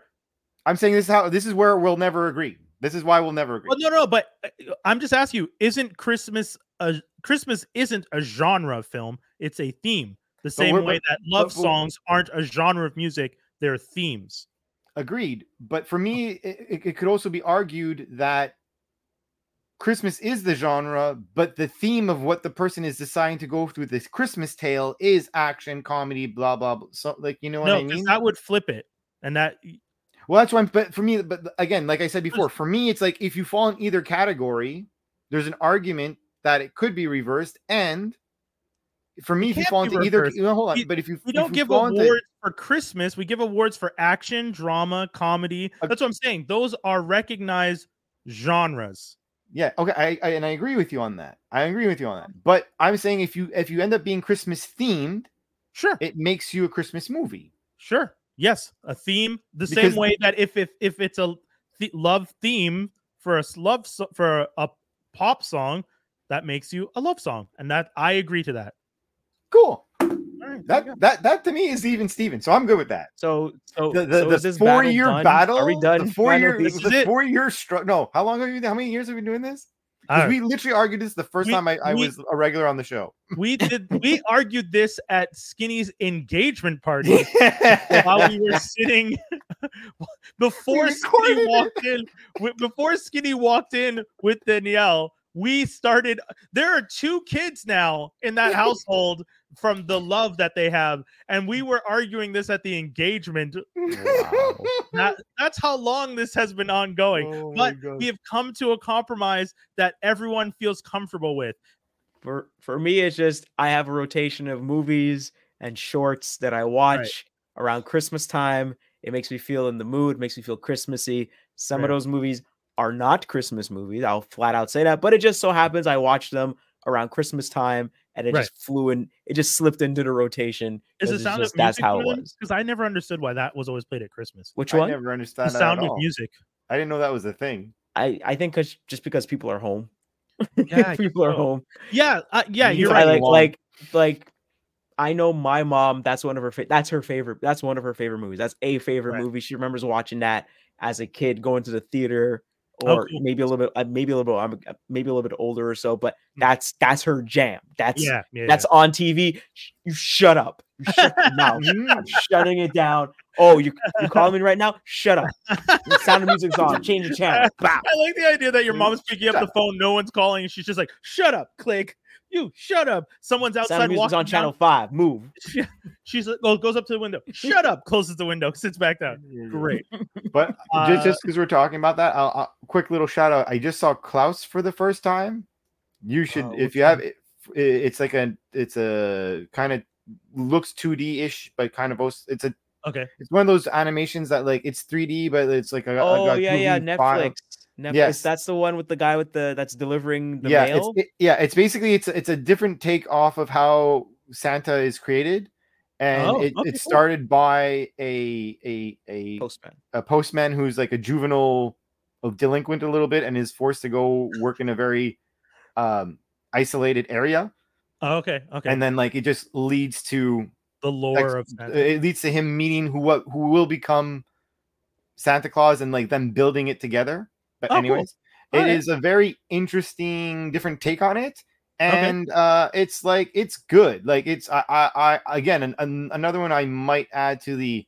I'm saying this is how this is where we'll never agree. This is why we'll never agree. Well, no, no, but uh, I'm just asking you: Isn't Christmas a Christmas isn't a genre of film? It's a theme. The same way that love songs aren't a genre of music; they're themes. Agreed. But for me, it, it- it could also be argued that Christmas is the genre, but the theme of what the person is deciding to go through this Christmas tale is action, comedy, blah blah. blah. So, like you know what no, I mean? that would flip it, and that Well, that's why. I'm, but for me, but again, like I said before, for me, it's like if you fall in either category, there's an argument that it could be reversed, and for me, It if you fall into either, you know, hold on, We- but if you we don't you give fall into- awards for Christmas. We give awards for action, drama, comedy. That's what I'm saying. Those are recognized genres. Yeah, okay, I, I and I agree with you on that. I agree with you on that. Mm-hmm. But I'm saying if you if you end up being Christmas themed, Sure, it makes you a Christmas movie. sure, yes, a theme. The Because- same way that if if if it's a th- love theme for a love so- for a pop song, that makes you a love song, and that I agree to that. Cool. All right, there you go. That that that to me is even Steven. So I'm good with that. So, so The the, so the four year done? battle. Are we done? The four year Final is the it. four year struggle. No, how long have you? How many years have we been doing this? I 'Cause don't we literally argued this the first We- time I, I we- was a regular on the show. we did we argued this at Skinny's engagement party while we were sitting before We Skinny walked in before Skinny walked in with Danielle we started there are two kids now in that household from the love that they have. And we mm. were arguing this at the engagement. That, that's how long this has been ongoing. Oh but we have come to a compromise that everyone feels comfortable with. For for me it's just i have a rotation of movies and shorts that i watch around christmas time. It makes me feel in the mood makes me feel christmassy. Some Right. of those movies are not christmas movies i'll flat out say that but it just so happens i watch them around christmas time and it Right. just flew in it just slipped into the rotation Is 'cause the sound just- of that's music how it was Because I never understood why that was always played at Christmas. which I one never The that sound at of all. music. I didn't know that was a thing. i i think 'cause- just because people are home Yeah, people are home Yeah, uh, yeah, You you're I right. like long. like like I know my mom. That's one of her. Fa- that's her favorite. That's one of her favorite movies. That's a favorite Right. movie. She remembers watching that as a kid, going to the theater or cool. maybe a little bit, uh, maybe a little bit, I'm uh, maybe a little bit older or so. But Mm. that's that's her jam. That's yeah, yeah, that's on TV. You shut up. You shut your mouth. I'm shutting it down. Oh, you you calling me right now? Shut up. The sound of music's on. Change the channel. Bow. I like the idea that your mom's picking up the phone, no one's calling, and she's just like, "Shut up, click." You shut up. Someone's outside of music's walking on down- channel five. Move. She's oh, goes up to the window. Shut up. Closes the window. Sits back down. Great. But Uh, just just because we're talking about that, I'll, I'll- quick little shout out. I just saw Klaus for the first time. You should, Oh, if you have, it, it's like a, it's a kind of looks 2D ish, but kind of both. It's a, Okay. it's one of those animations that like it's 3D, but it's like a, Oh a, a yeah, yeah. Netflix. file. Netflix. Netflix. Yes. That's the one with the guy with the that's delivering the yeah, mail. it's it, yeah, it's basically it's it's a different take off of how Santa is created, and Oh, it, okay, it cool. started by a a a Postman. a postman who's like a juvenile a delinquent a little bit and is forced to go work in a very um isolated area Oh, okay. Okay. and then like it just leads to the lore of Santa. it leads to him meeting who what who will become Santa Claus and like them building it together but Oh, cool. anyways it is Alright. a very interesting different take on it Okay. and uh it's like it's good like it's i i, I again an, an, another one i might add to the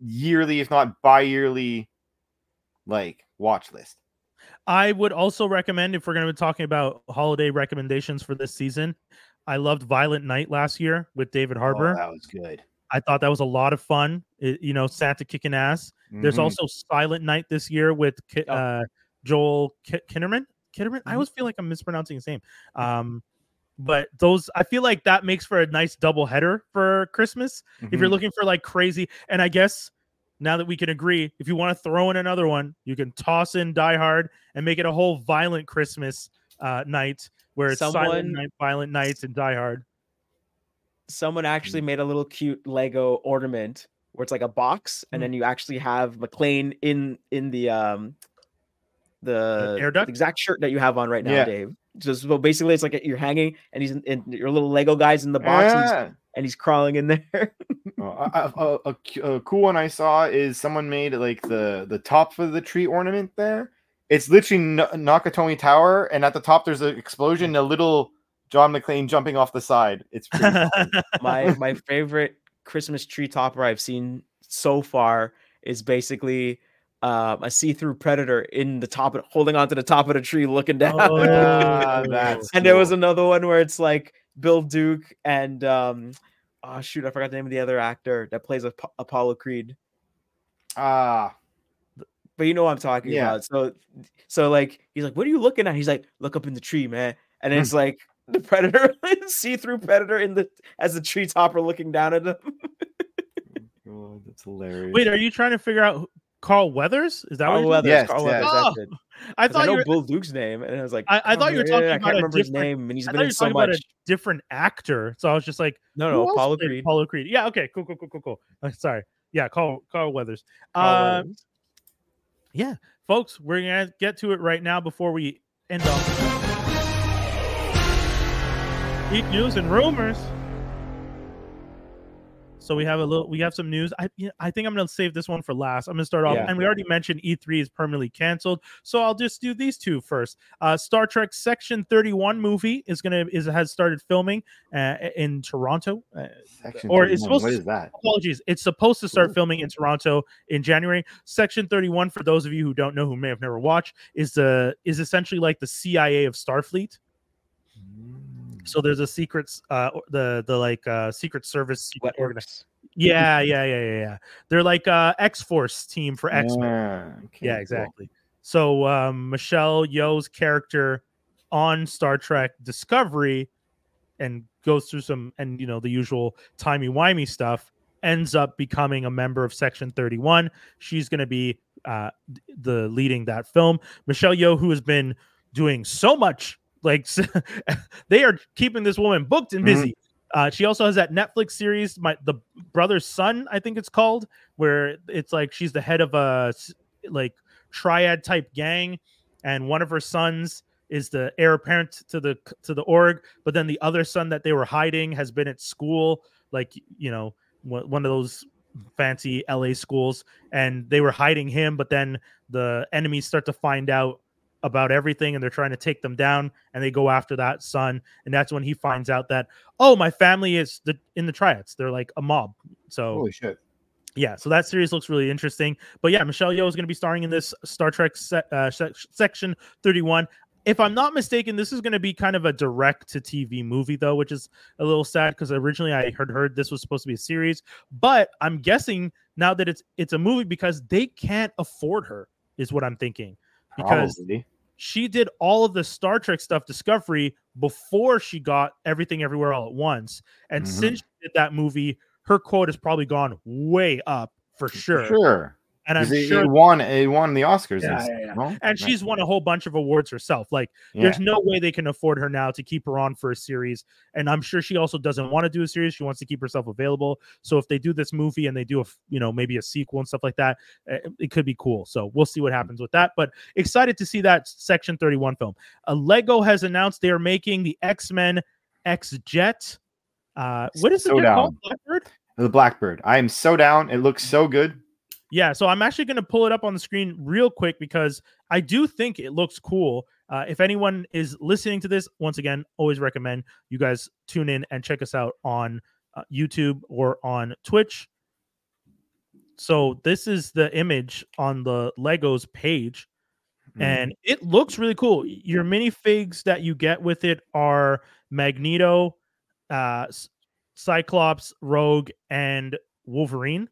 yearly if not bi-yearly like watch list I would also recommend if we're going to be talking about holiday recommendations for this season. I loved Violent Night last year with David Harbour. oh, that was good I thought that was a lot of fun. It- you know, Santa kicking ass. There's Mhm. also Silent Night this year with Ki- Oh. uh, Joel Ki- Kinnerman. Kinnerman. I Mhm. always feel like I'm mispronouncing his name. Um, but those, I feel like that makes for a nice double header for Christmas. If you're Mhm. looking for like crazy, and I guess now that we can agree, if you want to throw in another one, you can toss in Die Hard and make it a whole violent Christmas uh, night where it's Silent Night, Violent Nights, and Die Hard. Someone actually Mm. made a little cute Lego ornament where it's like a box, and Mm. then you actually have McClane in in the um the air duct? exact shirt that you have on right now, Yeah. Dave. Just so basically, it's like you're hanging, and he's in, in your little Lego guys in the box, and, he's, and he's crawling in there. Oh, a, a, cool one I saw is someone made like the the top of the tree ornament there. It's literally N- Nakatomi Tower, and at the top there's an explosion, a little John McClane jumping off the side. It's pretty my my favorite Christmas tree topper I've seen so far is basically um, a see-through predator in the top, of, holding onto the top of the tree, looking down. Ah, that's and there was another one where it's like Bill Duke and um, oh shoot, I forgot the name of the other actor that plays Ap- Apollo Creed. ah But you know what I'm talking Yeah. about. So, so like he's like, "What are you looking at?" He's like, "Look up in the tree, man." And Hmm. it's like the predator, see-through predator in the as the tree topper looking down at him. oh, that's hilarious. Wait, are you trying to figure out who- Carl Weathers? Is that what Carl you're- Weathers. Yes, Carl yes. Weathers. That's it. I 'Cause thought I know you were, Bill Duke's name, and I was like, I- I "Oh, thought you were talking yeah, I about can't a remember his different- name, and he's I been in so talking about much. a different actor. So I was just like, No, no, Apollo Creed. Apollo Creed. Yeah, okay, cool, cool, cool, cool, cool. Uh, sorry. Yeah, Carl Carl Weathers. Carl Uh, Weathers. yeah, folks, we're gonna get to it right now before we end off. News and rumors. So we have a little, we have some news. I, I think I'm gonna save this one for last. I'm gonna start off, Yeah. and we already mentioned E3 is permanently canceled, so I'll just do these two first. Uh, Star Trek Section 31 movie is gonna is has started filming uh, in Toronto. Uh, Section or it's 31, supposed what to- is that? apologies. It's supposed to start filming in Toronto in January. Section 31, for those of you who don't know, who may have never watched, is the is essentially like the CIA of Starfleet. So there's a secret, uh, the the like uh, Secret Service secret Wet organi- Works. Yeah, yeah, yeah, yeah, yeah. They're like uh, X Force team for X Men. Yeah, okay, Yeah, cool. exactly. So um, Michelle Yeoh's character on Star Trek Discovery and goes through some and you know the usual timey wimey stuff ends up becoming a member of Section 31. She's going to be uh, the leading that film. Michelle Yeoh, who has been doing so much, like they are keeping this woman booked and busy. Uh, she also has that Netflix series, my the brother's son, I think it's called, where it's like she's the head of a like triad type gang, and one of her sons is the heir apparent to the to the org, but then the other son that they were hiding has been at school, like you know one of those fancy LA schools, and they were hiding him. But then the enemies start to find out about everything, and they're trying to take them down, and they go after that son, and that's when he finds out that oh, my family is the in the triads. They're like a mob. So Holy shit. yeah, so that series looks really interesting. But yeah, Michelle Yeoh is going to be starring in this Star Trek se- uh, sec- section 31. If I'm not mistaken, this is going to be kind of a direct to TV movie though, which is a little sad because originally I heard heard this was supposed to be a series, but I'm guessing now that it's it's a movie because they can't afford her is what I'm thinking. Because Probably. She did all of the Star Trek stuff Discovery before she got everything everywhere all at once. And Mhm. since she did that movie, her quote has probably gone way up for sure. Sure. And I'm it, sure it won. It won the Oscars. Yeah, and yeah, yeah. and she's won a whole bunch of awards herself. Like there's no way they can afford her now to keep her on for a series. And I'm sure she also doesn't want to do a series. She wants to keep herself available. So if they do this movie and they do a you know maybe a sequel and stuff like that, uh, it could be cool. So we'll see what happens with that. But excited to see that Section 31 film. Uh, Lego has announced they are making the X Men X Jet. Uh, what is it So called? Blackbird? the Blackbird. I am so down. It looks so good. Yeah, so I'm actually going to pull it up on the screen real quick because I do think it looks cool. Uh, if anyone is listening to this, once again, always recommend you guys tune in and check us out on uh, YouTube or on Twitch. So this is the image on the Legos page, Mm-hmm. and it looks really cool. Your minifigs that you get with it are Magneto, uh, Cyclops, Rogue, and Wolverine.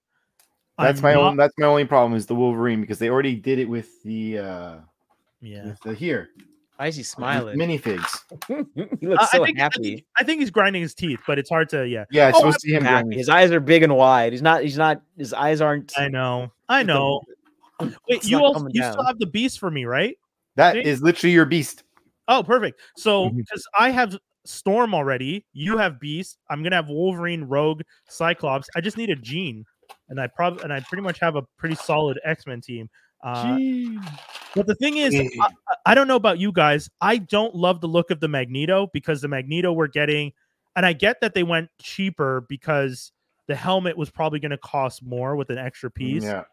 That's I'm my not- own. That's my only problem is the Wolverine because they already did it with the uh Yeah. with the here Why is he smiling? minifigs. he looks Uh, so I think, I happy. think I think he's grinding his teeth, but it's hard to. Yeah, Yeah, it's Oh, supposed to be him. happy. doing His eyes are big and wide. He's not. He's not. His eyes aren't. I know, I know. Wait, it's you also coming you still have the beast for me, right? That See? is literally your beast. Oh, perfect. So because I have Storm already, you have Beast. I'm gonna have Wolverine, Rogue, Cyclops. I just need a Jean, and I probably and I pretty much have a pretty solid X Men team. Uh, but the thing is, Mm. I, I- I don't know about you guys. I don't love the look of the Magneto because the Magneto we're getting, and I get that they went cheaper because the helmet was probably going to cost more with an extra piece, Yeah.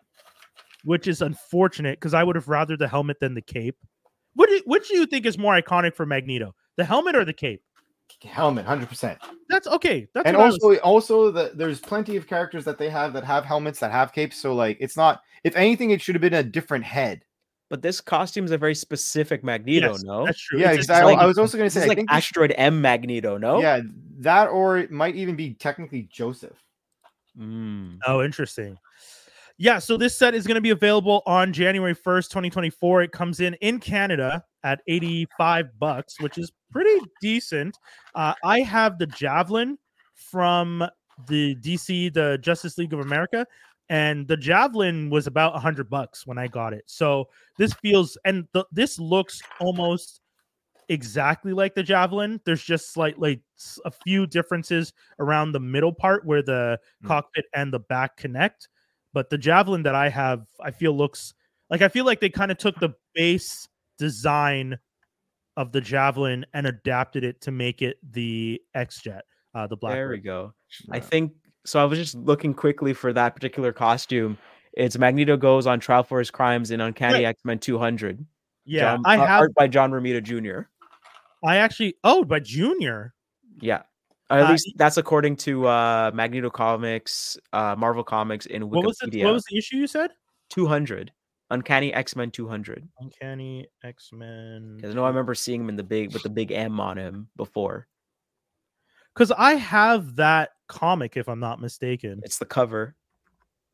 which is unfortunate because I would have rather the helmet than the cape. What do, which do you think is more iconic for Magneto, the helmet or the cape? Helmet, hundred percent. That's okay. That's And what I was- also, also, the, there's plenty of characters that they have that have helmets that have capes. So like, it's not. If anything, it should have been a different head. But this costume is a very specific Magneto. Yes, no, that's true. Yeah, It's- it's exactly. like- I was also going to say, is like think this- Asteroid M Magneto. No. yeah, that or it might even be technically Joseph. Mm. Oh, interesting. Yeah, so this set is going to be available on January 1st, 2024. It comes in in Canada at 85 bucks, which is pretty decent. Uh, I have the Javelin from the DC, the Justice League of America, and the Javelin was about 100 bucks when I got it. So this feels and the, this looks almost exactly like the Javelin. There's just slightly a few differences around the middle part where the Mm. cockpit and the back connect. But the javelin that I have, I feel looks like I feel like they kind of took the base design of the javelin and adapted it to make it the X Jet, uh, the black. There we go. I think so. I was just looking quickly for that particular costume. It's Magneto goes on trial for his crimes in Uncanny X Men 200. Yeah, John- I uh, have. art by John Romita Jr. I actually. Oh, by Junior. Yeah. At Uh, least that's according to uh Magneto Comics, uh Marvel Comics in Wikipedia. What was the What was the issue you said? 200. Uncanny X-Men 200. Uncanny X Men. Because I know I remember seeing him in the big with the big M on him before. Because I have that comic, if I'm not mistaken. It's the cover.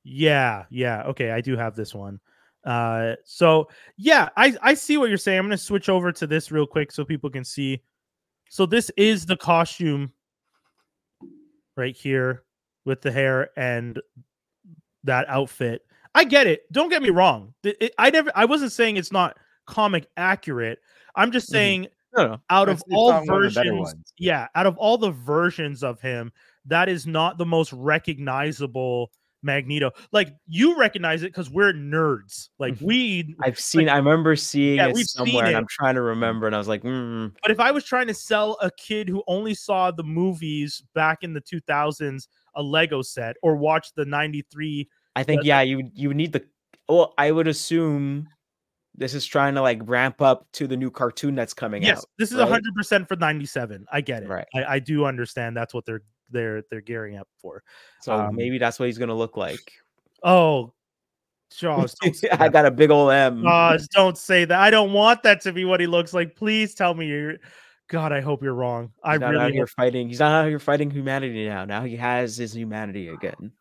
Yeah, yeah. Okay, I do have this one. Uh so yeah, I I see what you're saying. I'm going to switch over to this real quick so people can see. So this is the costume right here with the hair and that outfit. I get it. Don't get me wrong. Th- it- I never I wasn't saying it's not comic accurate. I'm just Mhm. saying No, no. out of It's- it's all one of versions, yeah, out of all the versions of him, that is not the most recognizable Magneto. Like you recognize it because we're nerds. Like Mhm. we. I've seen. I remember seeing Yeah, it somewhere, and it. I'm trying to remember, and I was like, mm, But if I was trying to sell a kid who only saw the movies back in the 2000s a Lego set or watched the 93 I think yeah, you you would need the. Well, I would assume this is trying to like ramp up to the new cartoon that's coming Yes, out. this is right? 100% for 97. I get it. Right. I, I do understand that's what they're they're they're gearing up for. So um, maybe that's what he's gonna look like. Oh, Jaws. I got a big old M. Jaws, don't say that. I don't want that to be what he looks like. Please tell me you're. God, I hope you're wrong. I He's not out really. here hope- fighting. He's not out here fighting humanity now. Now he has his humanity again.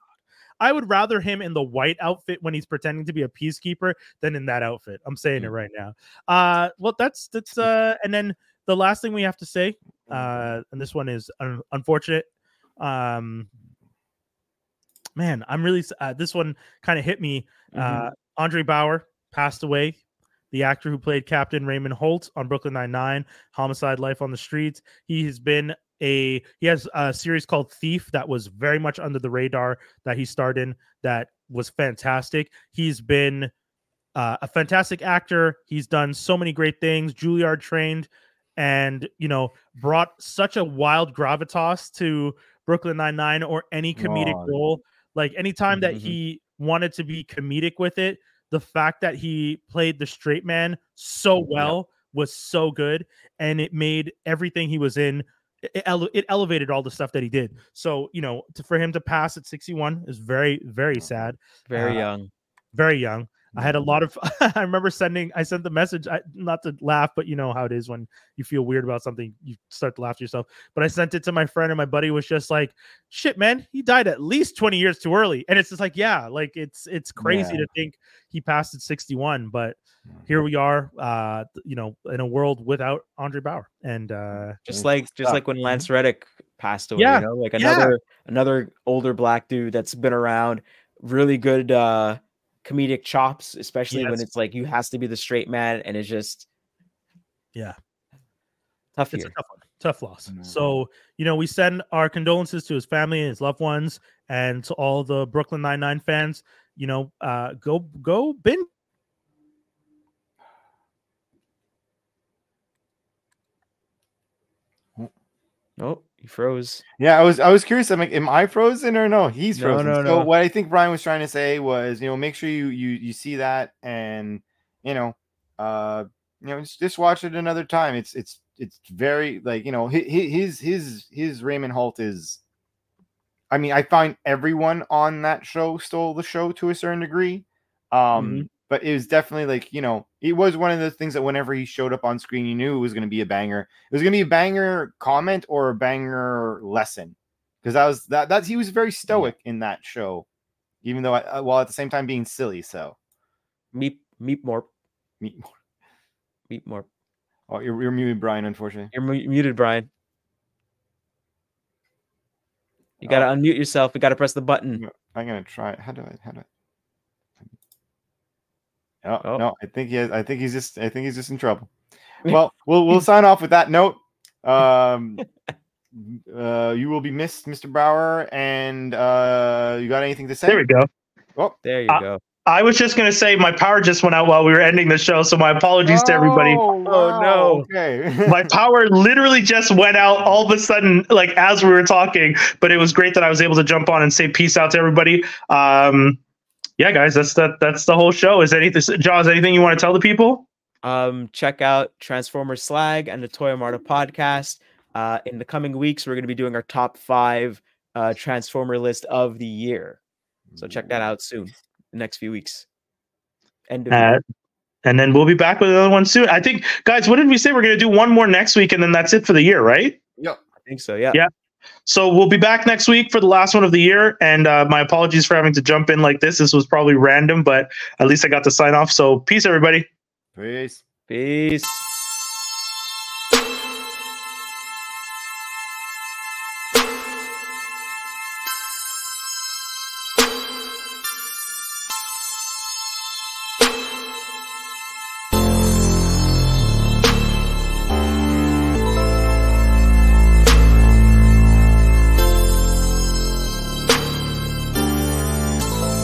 I would rather him in the white outfit when he's pretending to be a peacekeeper than in that outfit. I'm saying it Mm. right now. Uh, well, that's that's uh, and then the last thing we have to say, uh, and this one is un- unfortunate. Um, man, I'm really uh, this one kind of hit me. Mhm. Uh, Andre Braugher passed away. The actor who played Captain Raymond Holt on Brooklyn Nine Nine, Homicide: Life on the Streets. He has been a he has a series called Thief that was very much under the radar that he starred in. That was fantastic. He's been uh, a fantastic actor. He's done so many great things. Juilliard trained, and you know brought such a wild gravitas to Brooklyn Nine Nine or any comedic Oh. role. Like anytime that Mhm. he wanted to be comedic with it, the fact that he played the straight man so well was so good, and it made everything he was in. It, ele- it elevated all the stuff that he did. So you know, to, for him to pass at 61 is very, very sad Very uh, young. very young. I had a lot of. I remember sending. I sent the message. I, not to laugh, but you know how it is when you feel weird about something, you start to laugh to yourself. But I sent it to my friend, and my buddy was just like, "Shit, man, he died at least twenty years too early." And it's just like, yeah, like it's it's crazy Yeah. to think he passed at sixty one, but here we are. Uh, you know, in a world without Andre Braugher, and uh, Just like just tough. like when Lance Reddick passed away, Yeah, you know, like yeah. another another older black dude that's been around, really good uh comedic chops, especially when it's like you has to be the straight man and it's just Yeah. tough it's year. a tough one, tough loss. Mhm. So you know, we send our condolences to his family and his loved ones, and to all the Brooklyn Nine Nine fans. You know, uh, go go binge. Oh, he froze. Yeah, I was I was curious. I'm like, am I frozen or no? He's No, frozen. no, so no. what I think Brian was trying to say was, you know, make sure you you you see that and you know, uh, you know, just, just watch it another time. It's it's it's very like you know hi- hi- his his his Raymond Holt is. I mean, I find everyone on that show stole the show to a certain degree. Um, Mm-hmm. But it was definitely like, you know, it was one of the things that whenever he showed up on screen, you knew it was going to be a banger. It was going to be a banger comment or a banger lesson because that was that that's he was very stoic in that show, even though I, uh, while at the same time being silly. So Meep meep more. me- Meep more. oh, you're, you're muted, Brian. Unfortunately, You're mu- muted, Brian. You oh. gotta unmute yourself. You gotta press the button. I'm gonna try. How do I? How do I? Oh, Oh. no, I think he has. I think he's just. I think he's just in trouble. Well, we'll we'll sign off with that note. Um, uh, you will be missed, Mr. Braugher. And uh, you got anything to say? There we go. Oh, There you Uh, go. I was just gonna say my power just went out while we were ending the show, so my apologies to everybody. Oh, no. Okay. My power literally just went out all of a sudden, like as we were talking. But it was great that I was able to jump on and say peace out to everybody. Um, yeah, guys, that's that. That's the whole show. Is anything, Jaws? Anything you want to tell the people? Um, check out Transformer Slag and the Toy Marta podcast. Uh, in the coming weeks, we're going to be doing our top five uh, Transformer list of the year. So check that out soon. The next few weeks. End of Uh, year. and then we'll be back with another one soon. I think, guys, what did we say? We're gonna do one more next week, and then that's it for the year, right? Yep. I think so. Yeah. yeah. So we'll be back next week for the last one of the year. And uh, my apologies for having to jump in like this. This was probably random, but at least I got to sign off. So peace, everybody. Peace. Peace.